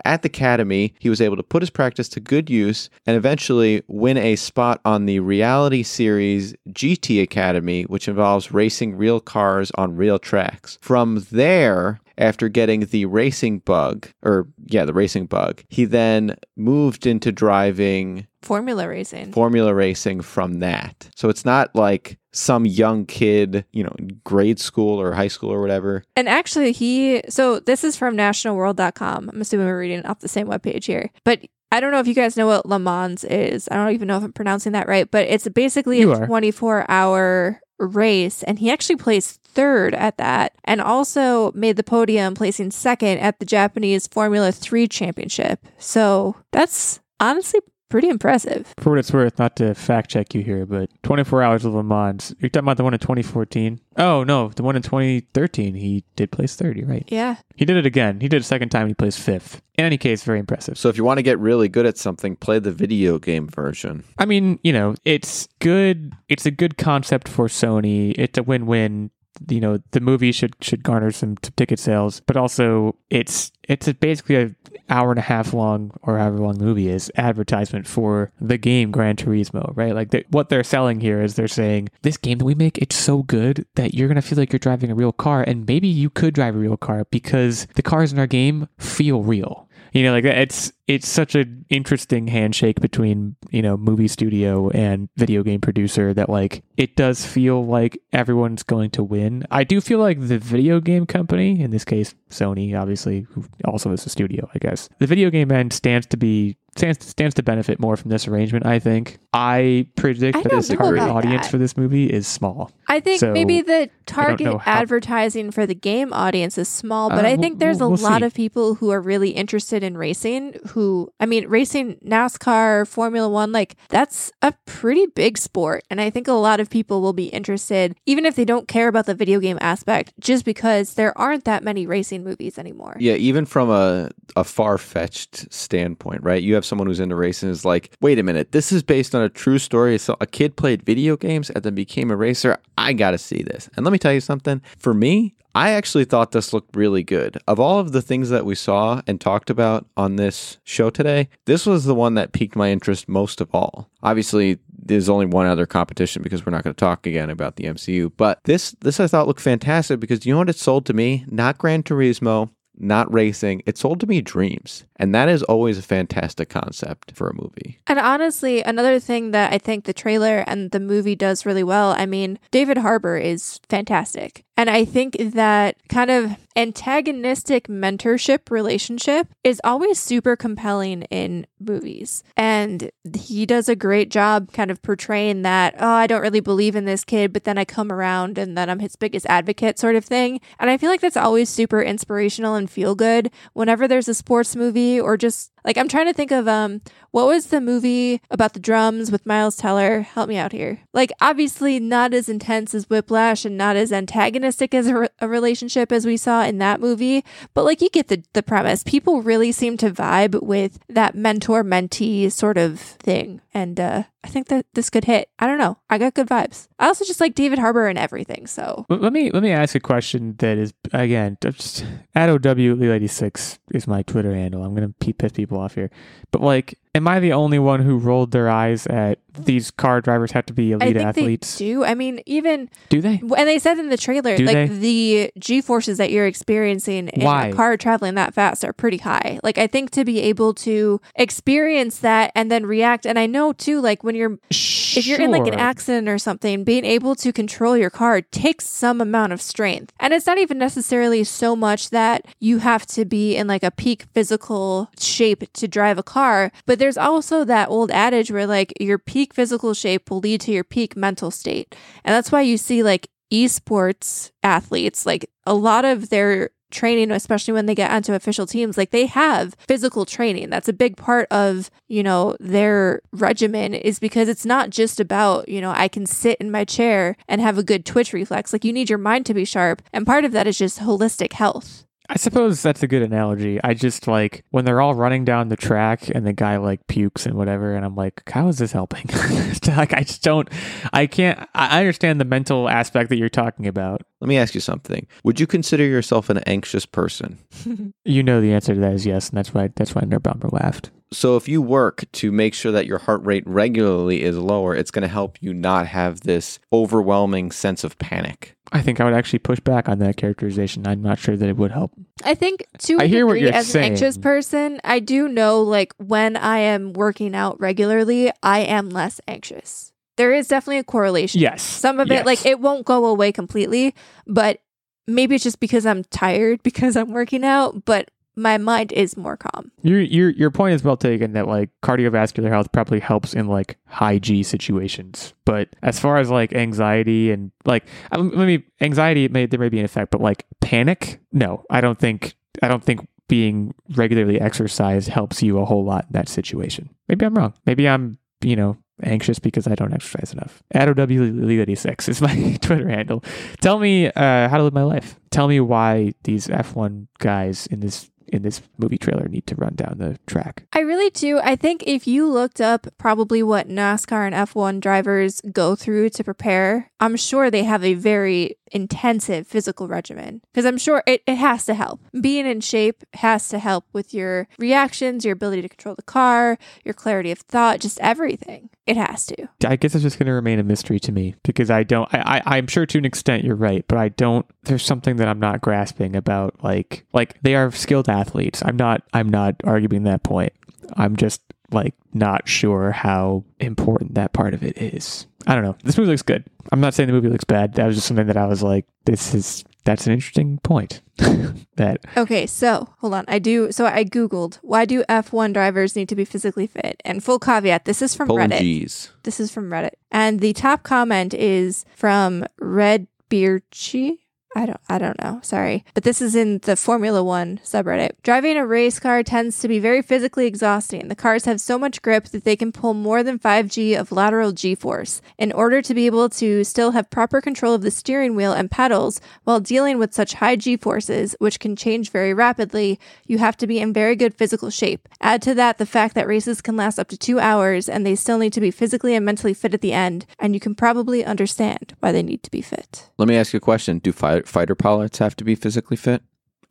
At the Academy, he was able to put his practice to good use and eventually win a spot on the reality series GT Academy, which involves racing real cars on real tracks. From there, after getting the racing bug, or yeah, the racing bug, he then moved into driving Formula racing. formula racing from that. So it's not like some young kid, you know, grade school or high school or whatever. And actually, he so this is from nationalworld.com. I'm assuming we're reading off the same webpage here. But I don't know if you guys know what Le Mans is. I don't even know if I'm pronouncing that right, but it's basically You a 24 hour race. And he actually placed third at that and also made the podium, placing second at the Japanese Formula 3 Championship. So that's honestly pretty impressive. For what it's worth, not to fact check you here, but 24 Hours of Le Mans. You're talking about the one in 2014? Oh, no, the one in 2013. He did place 30, right. Yeah. He did it again. He did it a second time. He placed fifth. In any case, very impressive. So if you want to get really good at something, play the video game version. I mean, you know, it's good. It's a good concept for Sony. It's a win-win. You know, the movie should should garner some t- ticket sales, but also it's it's a, basically a hour and a half long or however long the movie is advertisement for the game Gran Turismo, right? Like they, what they're selling here is they're saying this game that we make it's so good that you're gonna feel like you're driving a real car, and maybe you could drive a real car because the cars in our game feel real. You know, like it's it's such an interesting handshake between you know movie studio and video game producer that like it does feel like everyone's going to win. I do feel like the video game company, in this case Sony, obviously, who also is a studio, I guess, the video game end stands to be stands stands to benefit more from this arrangement. I think. I predict I that the target audience that. for this movie is small. I think So, maybe the target advertising for the game audience is small, but Uh, I think there's we'll- a we'll lot see. of people who are really interested in racing who I mean racing NASCAR, Formula 1 like that's a pretty big sport and I think a lot of people will be interested even if they don't care about the video game aspect just because there aren't that many racing movies anymore. Yeah, even from a, a far fetched standpoint, right? You have someone who's into racing is like, wait a minute, this is based on a true story. So a kid played video games and then became a racer. I got to see this. And let me tell you something. For me, I actually thought this looked really good. Of all of the things that we saw and talked about on this show today, this was the one that piqued my interest most of all. Obviously, there's only one other competition because we're not going to talk again about the MCU, but this this I thought looked fantastic because you know what it sold to me? Not Gran Turismo, not racing. It sold to me dreams. And that is always a fantastic concept for a movie. And honestly, another thing that I think the trailer and the movie does really well, I mean, David Harbour is fantastic. And I think that kind of antagonistic mentorship relationship is always super compelling in movies. And he does a great job kind of portraying that, oh, I don't really believe in this kid, but then I come around and then I'm his biggest advocate sort of thing. And I feel like that's always super inspirational and feel good whenever there's a sports movie or just Like I'm trying to think of um what was the movie about the drums with Miles Teller? Help me out here. Like obviously not as intense as Whiplash and not as antagonistic as a, re- a relationship as we saw in that movie, but like you get the the premise. People really seem to vibe with that mentor mentee sort of thing. And uh I think that this could hit. I don't know. I got good vibes. I also just like David Harbour and everything. So Let me let me ask a question that is again just at OW eighty six is my Twitter handle. I'm gonna piss people off here, but like, am I the only one who rolled their eyes at these car drivers have to be I elite think athletes? they do. I mean, even Do they? and they said in the trailer, Do like they? the G forces that you're experiencing in Why? a car traveling that fast are pretty high. Like I think to be able to experience that and then react, and I know too, like when you're if you're in like an accident or something, being able to control your car takes some amount of strength. And it's not even necessarily so much that you have to be in like a peak physical shape to drive a car, but there's also that old adage where like your peak physical shape will lead to your peak mental state. And that's why you see like esports athletes, like a lot of their training, especially when they get onto official teams, like they have physical training. That's a big part of, you know, their regimen is because it's not just about, you know, I can sit in my chair and have a good twitch reflex. Like you need your mind to be sharp. And part of that is just holistic health. I suppose that's a good analogy. I just like when they're all running down the track and the guy like pukes and whatever, and I'm like, how is this helping? like, I just don't, I can't, I I understand the mental aspect that you're talking about. Let me ask you something. Would you consider yourself an anxious person? You know the answer to that is yes, and that's why that's why Nerdbomber laughed. So if you work to make sure that your heart rate regularly is lower, it's going to help you not have this overwhelming sense of panic. I think I would actually push back on that characterization. I'm not sure that it would help. I think to I hear what you're as an anxious person, I do know like when I am working out regularly, I am less anxious. There is definitely a correlation. Yes. Some of Yes. it, like it won't go away completely, but maybe it's just because I'm tired because I'm working out, but my mind is more calm. Your your your point is well taken that like cardiovascular health probably helps in like high G situations, but as far as like anxiety and like I mean, anxiety may there may be an effect, but like panic, no, I don't think I don't think being regularly exercised helps you a whole lot in that situation. Maybe I'm wrong. Maybe I'm you know anxious because I don't exercise enough. AdOW86 is my Twitter handle. Tell me uh, how to live my life. Tell me why these F1 guys in this in this movie trailer need to run down the track. I really do. I think if you looked up probably what NASCAR and F1 drivers go through to prepare, I'm sure they have a very intensive physical regimen because I'm sure it, it has to help. Being in shape has to help with your reactions, your ability to control the car, your clarity of thought, just everything. It has to. I guess it's just going to remain a mystery to me because I don't. I, I I'm sure to an extent you're right, but I don't. There's something that I'm not grasping about like like they are skilled athletes. I'm not. I'm not arguing that point. I'm just like not sure how important that part of it is. I don't know. This movie looks good. I'm not saying the movie looks bad. That was just something that I was like, this is that's an interesting point. that Okay, so hold on. I do. So I Googled why do F1 drivers need to be physically fit? And full caveat this is from Pulling Reddit. G's. This is from Reddit. And the top comment is from Red Bearchi. I don't I don't know. Sorry. But this is in the Formula 1 subreddit. Driving a race car tends to be very physically exhausting. The cars have so much grip that they can pull more than 5G of lateral G-force. In order to be able to still have proper control of the steering wheel and pedals while dealing with such high G-forces, which can change very rapidly, you have to be in very good physical shape. Add to that the fact that races can last up to 2 hours and they still need to be physically and mentally fit at the end, and you can probably understand why they need to be fit. Let me ask you a question. Do fi- fighter pilots have to be physically fit?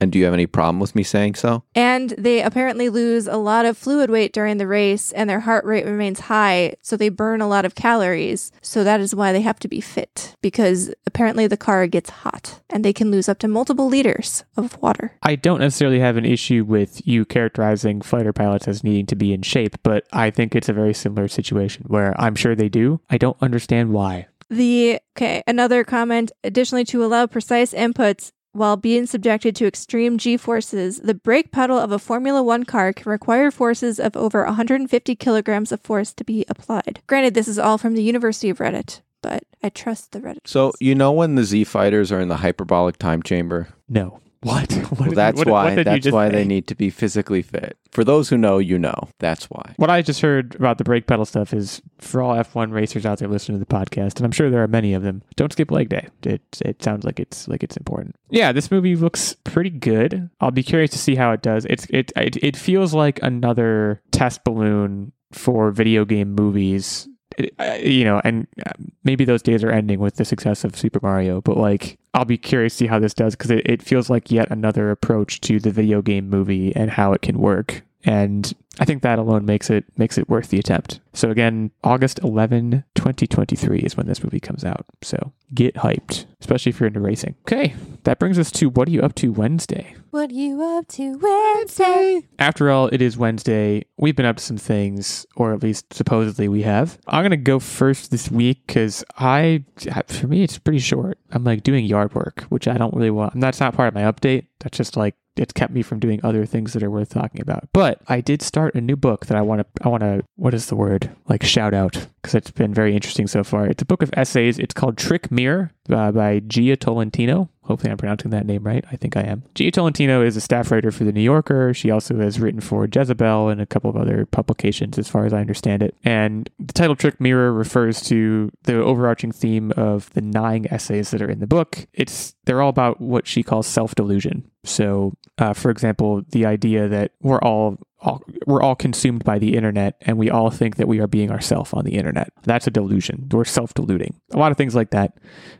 And do you have any problem with me saying so? And they apparently lose a lot of fluid weight during the race, and their heart rate remains high, so they burn a lot of calories. So that is why they have to be fit, because apparently the car gets hot, and they can lose up to multiple liters of water. I don't necessarily have an issue with you characterizing fighter pilots as needing to be in shape, but I think it's a very similar situation where I'm sure they do. I don't understand why. The okay, another comment. Additionally, to allow precise inputs while being subjected to extreme G forces, the brake pedal of a Formula One car can require forces of over 150 kilograms of force to be applied. Granted, this is all from the University of Reddit, but I trust the Reddit. So, you know when the Z fighters are in the hyperbolic time chamber? No. What? what Well, that's what- what why. you That's why say? they need to be physically fit. For those who know, you know. That's why. What I just heard about the brake pedal stuff is for all F1 racers out there listening to the podcast, and I'm sure there are many of them. Don't skip leg day. It it sounds like it's like it's important. Yeah, this movie looks pretty good. I'll be curious to see how it does. It's it it, it feels like another test balloon for video game movies. You know, and uh, maybe those days are ending with the success of Super Mario, but like I'll be curious to see how this does because it, it feels like yet another approach to the video game movie and how it can work. And I think that alone makes it makes it worth the attempt. So again, August 11, 2023 is when this movie comes out. So get hyped, especially if you're into racing. Okay, that brings us to what are you up to Wednesday? What are you up to Wednesday? After all, it is Wednesday. We've been up to some things, or at least supposedly we have. I'm gonna go first this week because I, for me, it's pretty short. I'm like doing yard work, which I don't really want. That's not part of my update. That's just like it's kept me from doing other things that are worth talking about. But I did start a new book that I want to. I want to. What is the word? Like shout out because it's been very interesting so far. It's a book of essays. It's called Trick Mirror uh, by Jia Tolentino. Hopefully, I'm pronouncing that name right. I think I am. Jia Tolentino is a staff writer for The New Yorker. She also has written for Jezebel and a couple of other publications, as far as I understand it. And the title Trick Mirror refers to the overarching theme of the nine essays that are in the book. It's they're all about what she calls self delusion. So, uh, for example, the idea that we're all all, we're all consumed by the internet and we all think that we are being ourselves on the internet. That's a delusion. We're self-deluding. A lot of things like that.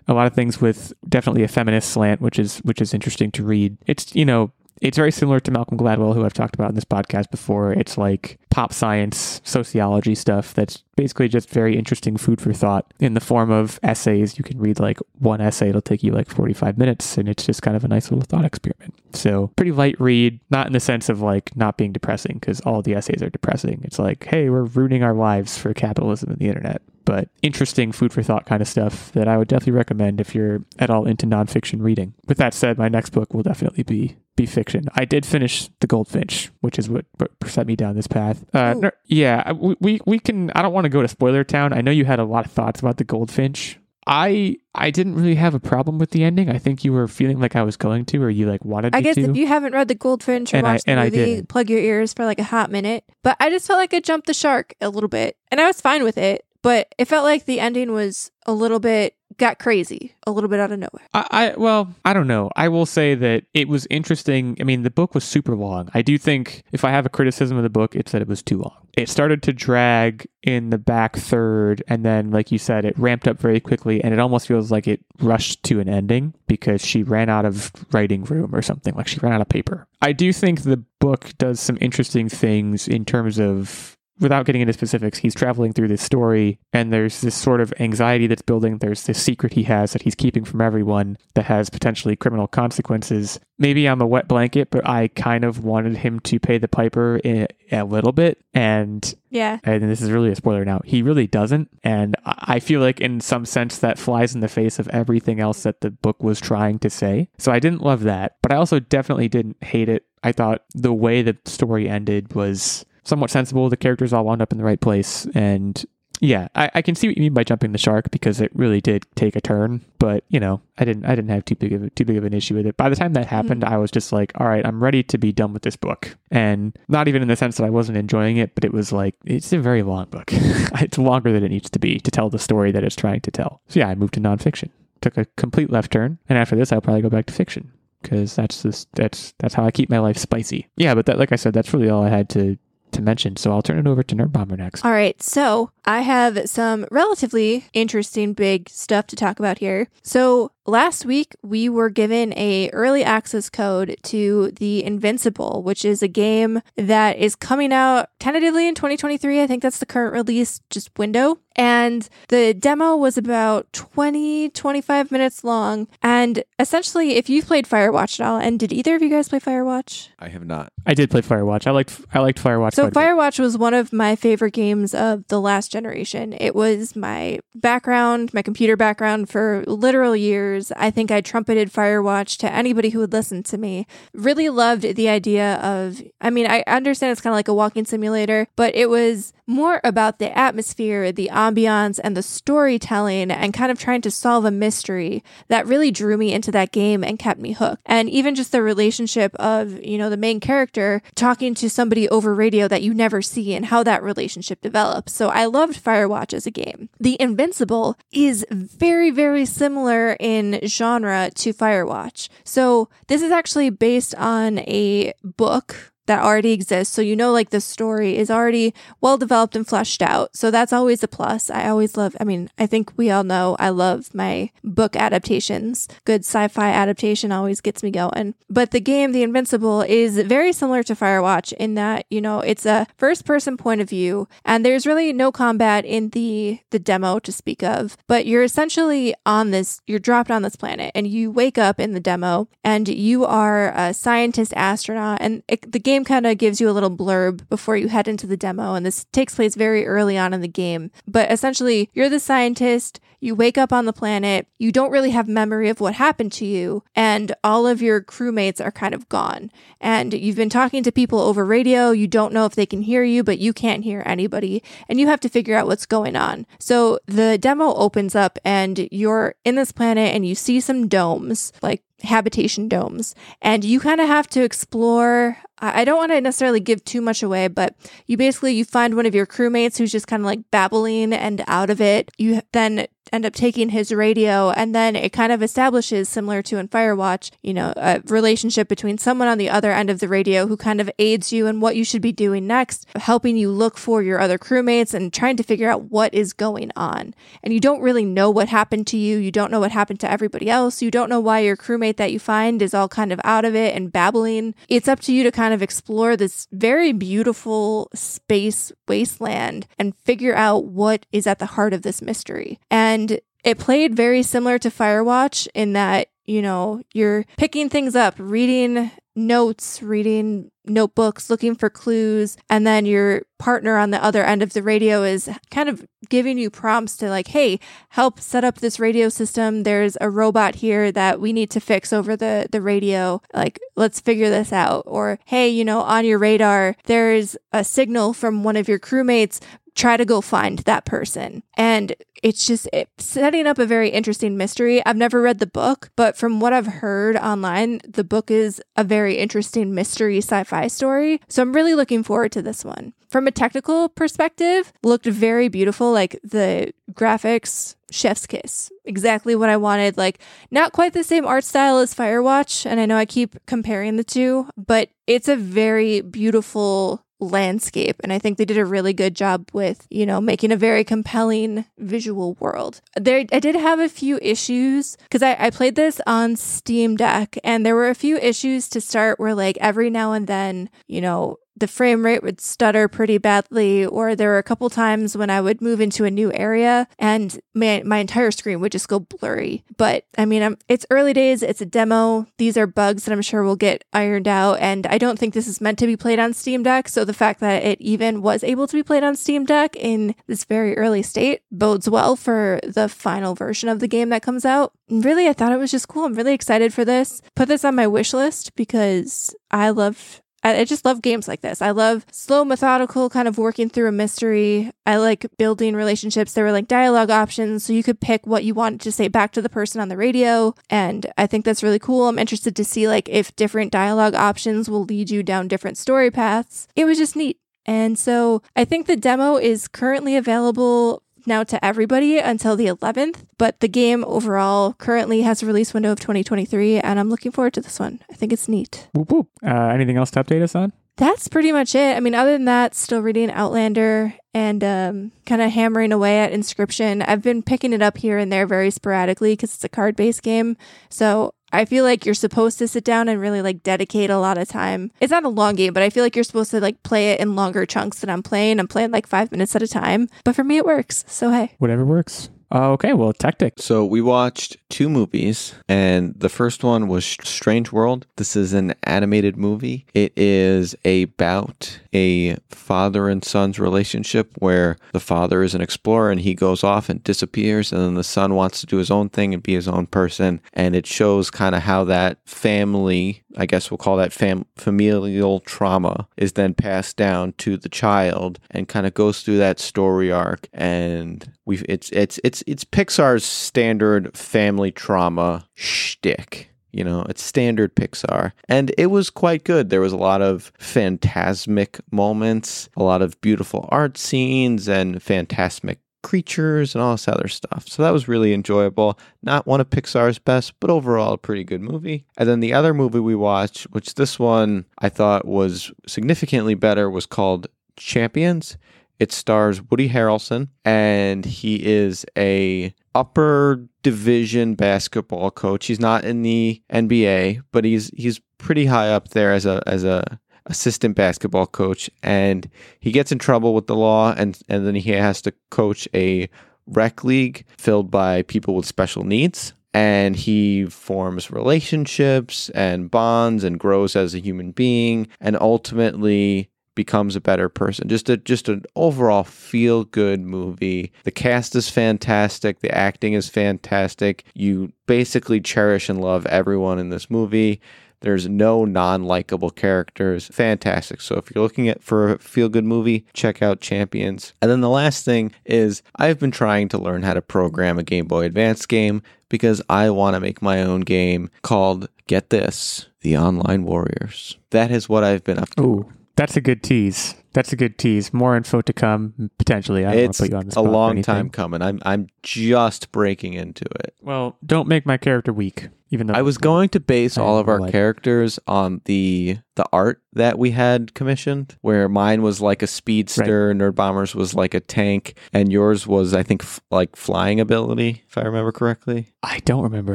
A lot of things with definitely a feminist slant, which is which is interesting to read. It's you know it's very similar to Malcolm Gladwell, who I've talked about in this podcast before. It's like pop science, sociology stuff that's basically just very interesting food for thought in the form of essays. You can read like one essay, it'll take you like 45 minutes, and it's just kind of a nice little thought experiment. So, pretty light read, not in the sense of like not being depressing, because all the essays are depressing. It's like, hey, we're ruining our lives for capitalism and the internet. But interesting food for thought kind of stuff that I would definitely recommend if you're at all into nonfiction reading. With that said, my next book will definitely be be fiction. I did finish The Goldfinch, which is what set me down this path. Uh, no- yeah, we, we can. I don't want to go to spoiler town. I know you had a lot of thoughts about The Goldfinch. I I didn't really have a problem with the ending. I think you were feeling like I was going to, or you like wanted to I guess to. if you haven't read The Goldfinch or And watched I the movie, plug your ears for like a hot minute. But I just felt like I jumped the shark a little bit. And I was fine with it. But it felt like the ending was a little bit, got crazy, a little bit out of nowhere. I, I well, I don't know. I will say that it was interesting. I mean, the book was super long. I do think if I have a criticism of the book, it's that it was too long. It started to drag in the back third, and then, like you said, it ramped up very quickly, and it almost feels like it rushed to an ending because she ran out of writing room or something. Like she ran out of paper. I do think the book does some interesting things in terms of without getting into specifics, he's traveling through this story, and there's this sort of anxiety that's building. There's this secret he has that he's keeping from everyone that has potentially criminal consequences. Maybe I'm a wet blanket, but I kind of wanted him to pay the piper a, a little bit. And Yeah. and this is really a spoiler now, he really doesn't. And I I feel like, in some sense, that flies in the face of everything else that the book was trying to say. So I didn't love that, but I also definitely didn't hate it. I thought the way the story ended was somewhat sensible. The characters all wound up in the right place. And yeah, I, I can see what you mean by jumping the shark because it really did take a turn. But you know, I didn't I didn't have too big of a, too big of an issue with it. By the time that hmm. happened, I was just like, all right, I'm ready to be done with this book. And not even in the sense that I wasn't enjoying it, but it was like it's a very long book. it's longer than it needs to be to tell the story that it's trying to tell. So yeah, I moved to nonfiction. Took a complete left turn, and after this, I'll probably go back to fiction because that's just that's that's how I keep my life spicy. Yeah, but that like I said, that's really all I had to to mention. So I'll turn it over to Nerdbomber next. All right, so I have some relatively interesting big stuff to talk about here. So last week we were given a early access code to the Invincible, which is a game that is coming out tentatively in 2023. I think that's the current release just window. And the demo was about 20, 25 minutes long. And essentially, if you've played Firewatch at all, and did either of you guys play Firewatch? I have not. I did play Firewatch. I liked I liked Firewatch. So quite a bit. Firewatch was one of my favorite games of the last generation. It was my background, my computer background for literal years. I think I trumpeted Firewatch to anybody who would listen to me. Really loved the idea of I mean, I understand it's kind of like a walking simulator, but it was more about the atmosphere, the ambiance, and the storytelling, and kind of trying to solve a mystery that really drew me into that game and kept me hooked. And even just the relationship of, you know, the main character talking to somebody over radio that you never see and how that relationship develops. So I loved Firewatch as a game. The Invincible is very, very similar in genre to Firewatch. So this is actually based on a book that already exists. So you know, like the story is already well developed and fleshed out. So that's always a plus. I always love, I mean, I think we all know I love my book adaptations. Good sci fi adaptation always gets me going. But the game, The Invincible, is very similar to Firewatch in that, you know, it's a first person point of view and there's really no combat in the, the demo to speak of. But you're essentially on this, you're dropped on this planet and you wake up in the demo and you are a scientist astronaut and it, the game game kind of gives you a little blurb before you head into the demo, and this takes place very early on in the game. But essentially, you're the scientist, you wake up on the planet, you don't really have memory of what happened to you, and all of your crewmates are kind of gone. And you've been talking to people over radio, you don't know if they can hear you, but you can't hear anybody, and you have to figure out what's going on. So the demo opens up, and you're in this planet, and you see some domes, like habitation domes. And you kind of have to explore i don't want to necessarily give too much away but you basically you find one of your crewmates who's just kind of like babbling and out of it. You then end up taking his radio and then it kind of establishes similar to in firewatch you know a relationship between someone on the other end of the radio who kind of aids you in what you should be doing next helping you look for your other crewmates and trying to figure out what is going on. And you don't really know what happened to you. You don't know what happened to everybody else. You don't know why your crewmate that you find is all kind of out of it and babbling. It's up to you to kind of explore this very beautiful space wasteland and figure out what is at the heart of this mystery. And and it played very similar to Firewatch in that, you know, you're picking things up, reading notes, reading notebooks, looking for clues, and then your partner on the other end of the radio is kind of giving you prompts to like, hey, help set up this radio system. There's a robot here that we need to fix over the the radio. Like, let's figure this out. Or, hey, you know, on your radar, there's a signal from one of your crewmates try to go find that person. And it's just it's setting up a very interesting mystery. I've never read the book, but from what I've heard online, the book is a very interesting mystery sci fi story. So I'm really looking forward to this one. From a technical perspective, looked very beautiful. Like the graphics, chef's kiss. Exactly what I wanted. Like, not quite the same art style as Firewatch. And I know I keep comparing the two, but it's a very beautiful landscape. And I think they did a really good job with, you know, making a very compelling visual world. There, I did have a few issues because I, I played this on Steam Deck and there were a few issues to start where, like, every now and then, you know, the frame rate would stutter pretty badly, or there were a couple times when I would move into a new area and my, my entire screen would just go blurry. But I mean, I'm, it's early days, it's a demo. These are bugs that I'm sure will get ironed out. And I don't think this is meant to be played on Steam Deck. So the fact that it even was able to be played on Steam Deck in this very early state bodes well for the final version of the game that comes out. And really, I thought it was just cool. I'm really excited for this. Put this on my wish list because I love I just love games like this. I love slow, methodical, kind of working through a mystery. I like building relationships. There were like dialogue options, so you could pick what you wanted to say back to the person on the radio. And I think that's really cool. I'm interested to see like if different dialogue options will lead you down different story paths. It was just neat. And so I think the demo is currently available now to everybody until the 11th, but the game overall currently has a release window of 2023, and I'm looking forward to this one. I think it's neat. Whoop, whoop. Uh, anything else to update us on? That's pretty much it. I mean, other than that, still reading Outlander and um, kind of hammering away at Inscryption. I've been picking it up here and there very sporadically because it's a card based game. So I feel like you're supposed to sit down and really like dedicate a lot of time. It's not a long game, but I feel like you're supposed to like play it in longer chunks than I'm playing. I'm playing like five minutes at a time. But for me, it works. So hey. Whatever works. Uh, okay, well, Techtic. So we watched two movies, and the first one was Strange World. This is an animated movie. It is about a father and son's relationship where the father is an explorer and he goes off and disappears, and then the son wants to do his own thing and be his own person. And it shows kind of how that family, I guess we'll call that fam- familial trauma, is then passed down to the child and kind of goes through that story arc. And we've it's it's it's it's Pixar's standard family trauma shtick. You know, it's standard Pixar. And it was quite good. There was a lot of phantasmic moments, a lot of beautiful art scenes, and phantasmic creatures and all this other stuff. So that was really enjoyable. Not one of Pixar's best, but overall a pretty good movie. And then the other movie we watched, which this one I thought was significantly better, was called Champions. It stars Woody Harrelson, and he is a upper division basketball coach. He's not in the NBA, but he's he's pretty high up there as a as a assistant basketball coach. And he gets in trouble with the law and and then he has to coach a rec league filled by people with special needs. And he forms relationships and bonds and grows as a human being. And ultimately becomes a better person. Just a just an overall feel good movie. The cast is fantastic, the acting is fantastic. You basically cherish and love everyone in this movie. There's no non-likable characters. Fantastic. So if you're looking at for a feel-good movie, check out Champions. And then the last thing is I've been trying to learn how to program a Game Boy Advance game because I want to make my own game called Get This, The Online Warriors. That is what I've been up to. Ooh, that's a good tease. That's a good tease. More info to come potentially. I don't want to put you on the a spot. or long time coming. I'm I'm just breaking into it. Well, don't make my character weak. Even though I was going to base all of our like- characters on the the art that we had commissioned, where mine was like a speedster, Nerdbomber's was like a tank, and yours was I think f- like flying ability, if I remember correctly. I don't remember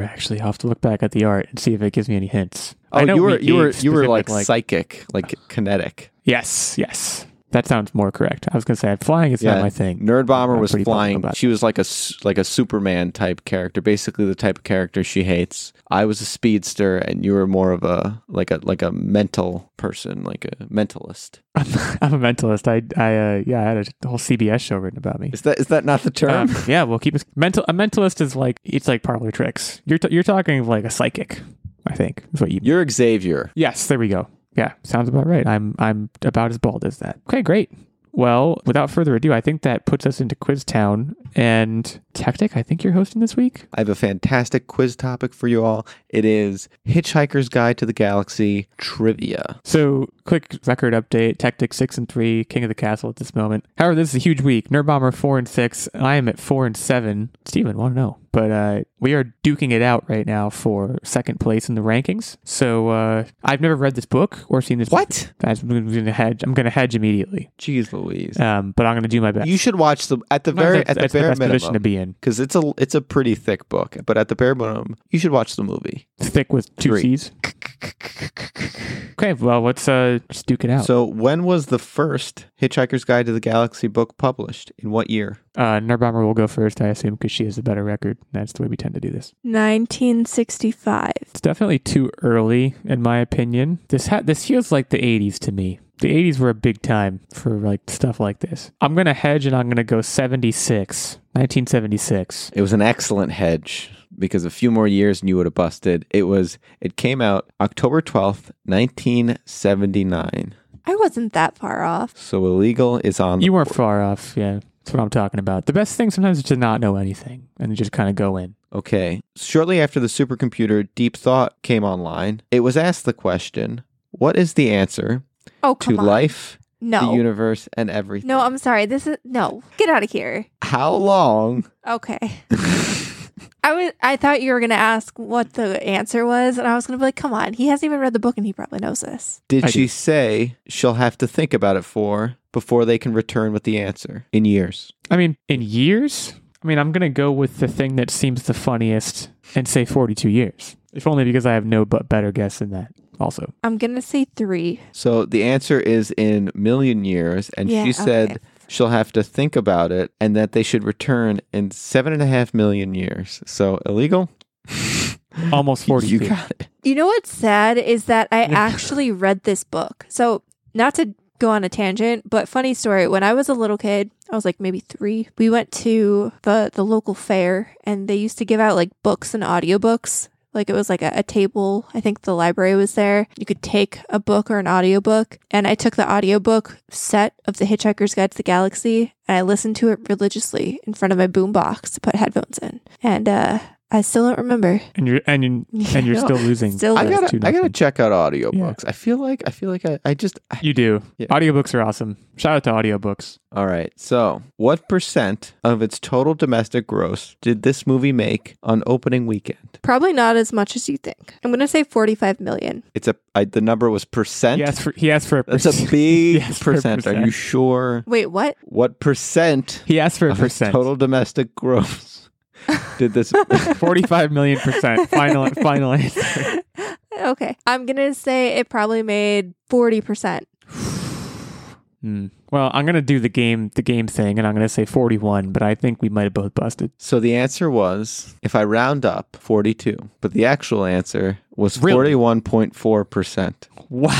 actually. I'll have to look back at the art and see if it gives me any hints. Oh, I know you were you were you were specific, like, psychic, like kinetic. yes, yes. That sounds more correct. I was gonna say flying is Yeah, not my thing. Nerdbomber was flying. She was like a like a Superman type character, basically the type of character she hates. I was a speedster, and you were more of a like a like a mental person, like a mentalist. I'm a mentalist. I, I, uh, yeah, I had a whole CBS show written about me. Is that is that not the term? Um, yeah, we'll keep it mental. A mentalist is like it's like parlor tricks. You're t- you're talking like a psychic. I think is what you. You're Xavier. Yes, there we go. Yeah, sounds about right. I'm I'm about as bald as that. Okay, great. Well, without further ado, I think that puts us into Quiz Town. And Techtic, I think you're hosting this week. I have a fantastic quiz topic for you all. It is Hitchhiker's Guide to the Galaxy trivia. So, quick record update: Techtic six and three, King of the Castle at this moment. However, this is a huge week. Nerdbomber four and six. I am at four and seven. Steven, want to know? But uh, we are duking it out right now for second place in the rankings. So uh, I've never read this book or seen this. What? Book. I'm going to hedge. I'm going to hedge immediately. Jeez Louise. Um, but I'm going to do my best. You should watch the at the very at the bare best position to be in. because it's a it's a pretty thick book. But at the bare minimum, you should watch the movie. Thick with two Three. C's. Okay, well, let's uh, just duke it out. So when was the first Hitchhiker's Guide to the Galaxy book published? In what year? uh, Nerdbomber will go first, I assume, because she has the better record. That's the way we tend to do this. 1965. It's definitely too early, in my opinion. This ha- this feels like the 80s to me. The 80s were a big time for like stuff like this. I'm gonna hedge and I'm gonna go 76, 1976. It was an excellent hedge because a few more years and you would have busted. It was it came out October 12th, 1979. I wasn't that far off. So Illeagle is on You weren't board. far off. Yeah, that's what I'm talking about. The best thing sometimes is to not know anything and just kind of go in. Okay. Shortly after the supercomputer Deep Thought came online, it was asked the question, what is the answer Oh, to on. life, no. the universe, and everything? no, I'm sorry. This is no. Get out of here. How long? Okay. I was I thought you were gonna ask what the answer was, and I was gonna be like, come on, he hasn't even read the book and he probably knows this. Did I she do. say she'll have to think about it for before they can return with the answer in years? I mean, in years, I mean, I'm gonna go with the thing that seems the funniest and say 42 years. If only because I have no but better guess than that. Also, I'm gonna say three. So the answer is in million years, and Yeah, she said okay. She'll have to think about it and that they should return in seven and a half million years. So Illeagle? Almost 40 You feet. got it. You know what's sad is that I actually read this book. So, not to go on a tangent, but funny story. When I was a little kid, I was like maybe three. We went to the the local fair, and they used to give out like books and audiobooks. Like it was like a, a table. I think the library was there. You could take a book or an audiobook. And I took the audiobook set of The Hitchhiker's Guide to the Galaxy and I listened to it religiously in front of my boombox to put headphones in. And uh I still don't remember. And you're and you and you're still losing. Still I gotta, I gotta check out audiobooks. I feel like, I feel like I, I just. I, You do. Yeah. Audiobooks are awesome. Shout out to audiobooks. all right. So, what percent of its total domestic gross did this movie make on opening weekend? Probably not as much as you think. I'm going to say 45 million. It's a. I, the number was percent. He asked for he asked for a percent. That's a big Yes, for a percent. Are you sure? Wait, what? What percent He asked for a of percent. total domestic gross did this? 45 million percent. Final final answer. Okay. I'm going to say it probably made 40%. Hmm. Well, I'm gonna do the game the game thing, and I'm gonna say 41, but I think we might have both busted. so the answer was, if I round up, forty-two. But the actual answer was Really? forty-one point four percent. Wow.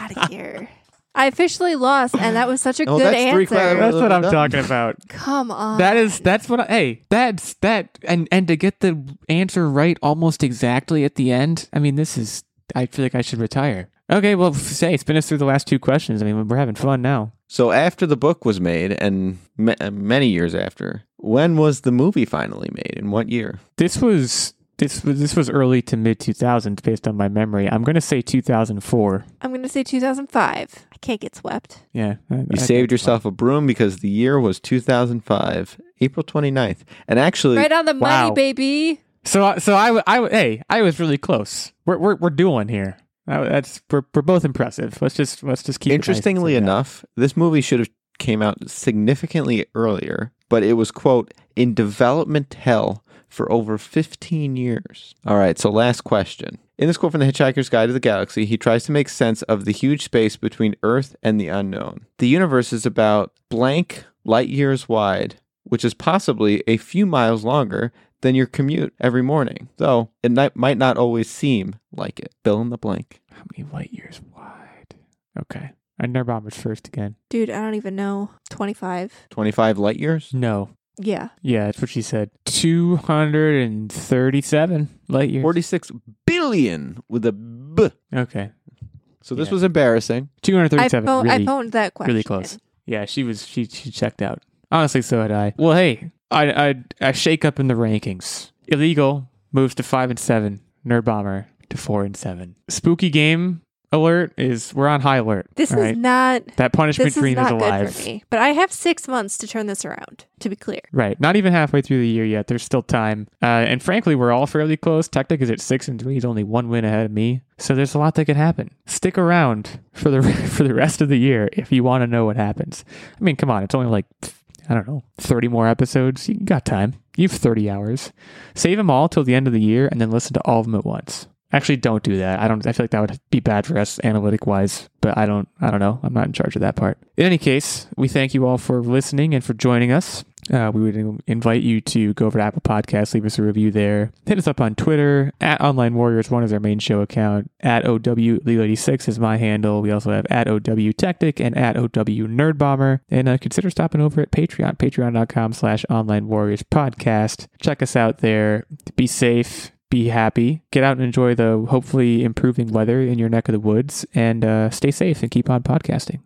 Out of here. I officially lost, and that was such a Oh, good that's three answer. clever- That's what I'm Done. talking about. Come on. That is that's what I, hey, that's that and and to get the answer right almost exactly at the end. I mean, this is I feel like I should retire. Okay, well, say spin us through the last two questions. I mean, we're having fun now. So after the book was made, and ma- many years after, when was the movie finally made? In what year? This was this was this was early to mid 2000s based on my memory. I'm going to say 2004. I'm going to say 2005. I can't get swept. Yeah. I- You I- saved yourself a broom because the year was 2005, April 29th. And actually, Right on the Wow. money, baby. So so I, I hey, I was really close. We're we're we're dueling here. Uh, That's we're, we're both impressive. Let's just let's just keep. it nice and interestingly simple. enough, this movie should have came out significantly earlier, but it was quote in development hell for over 15 years. All right, so last question. In this quote from The Hitchhiker's Guide to the Galaxy, he tries to make sense of the huge space between Earth and the unknown. The universe is about blank light years wide, which is possibly a few miles longer than your commute every morning, though it might not always seem like it. Fill in the blank. How many light years wide? Okay. I Nerdbomber's first again. Dude, I don't even know. 25. 25 light years? No. Yeah. Yeah, that's what she said. 237 light years. 46 billion with a B. Okay. So this Yeah. was embarrassing. I, 237. phone, really, I phoned that question. really close. Yeah, she was she she checked out. Honestly, so had I. Well, hey, I I I shake up in the rankings. Illeagle moves to five and seven. Nerdbomber to four and seven. Spooky game alert is we're on high alert. This is right? not. that punishment This is dream is not alive. good for me. But I have six months to turn this around. To be clear. Right, not even halfway through the year yet. There's still time, uh, and frankly, we're all fairly close. Techtic is at six and three. He's only one win ahead of me, so there's a lot that could happen. Stick around for the for the rest of the year if you want to know what happens. I mean, come on, it's only like I don't know, 30 more episodes. You got time. You have 30 hours. Save them all till the end of the year, and then listen to all of them at once. Actually, don't do that. I don't. I feel like that would be bad for us analytic wise. But I don't. I don't know. I'm not in charge of that part. In any case, we thank you all for listening and for joining us. Uh, we would invite you to go over to Apple Podcasts, leave us a review there. Hit us up on Twitter at Online Warriors. One is our main show account. At OW Leo86 is my handle. We also have at OW Techtic and at OW Nerdbomber. And uh, consider stopping over at Patreon, patreon.com slash Online Warriors Podcast. Check us out there. Be safe. Be happy. Get out and enjoy the hopefully improving weather in your neck of the woods. And uh, stay safe and keep on podcasting.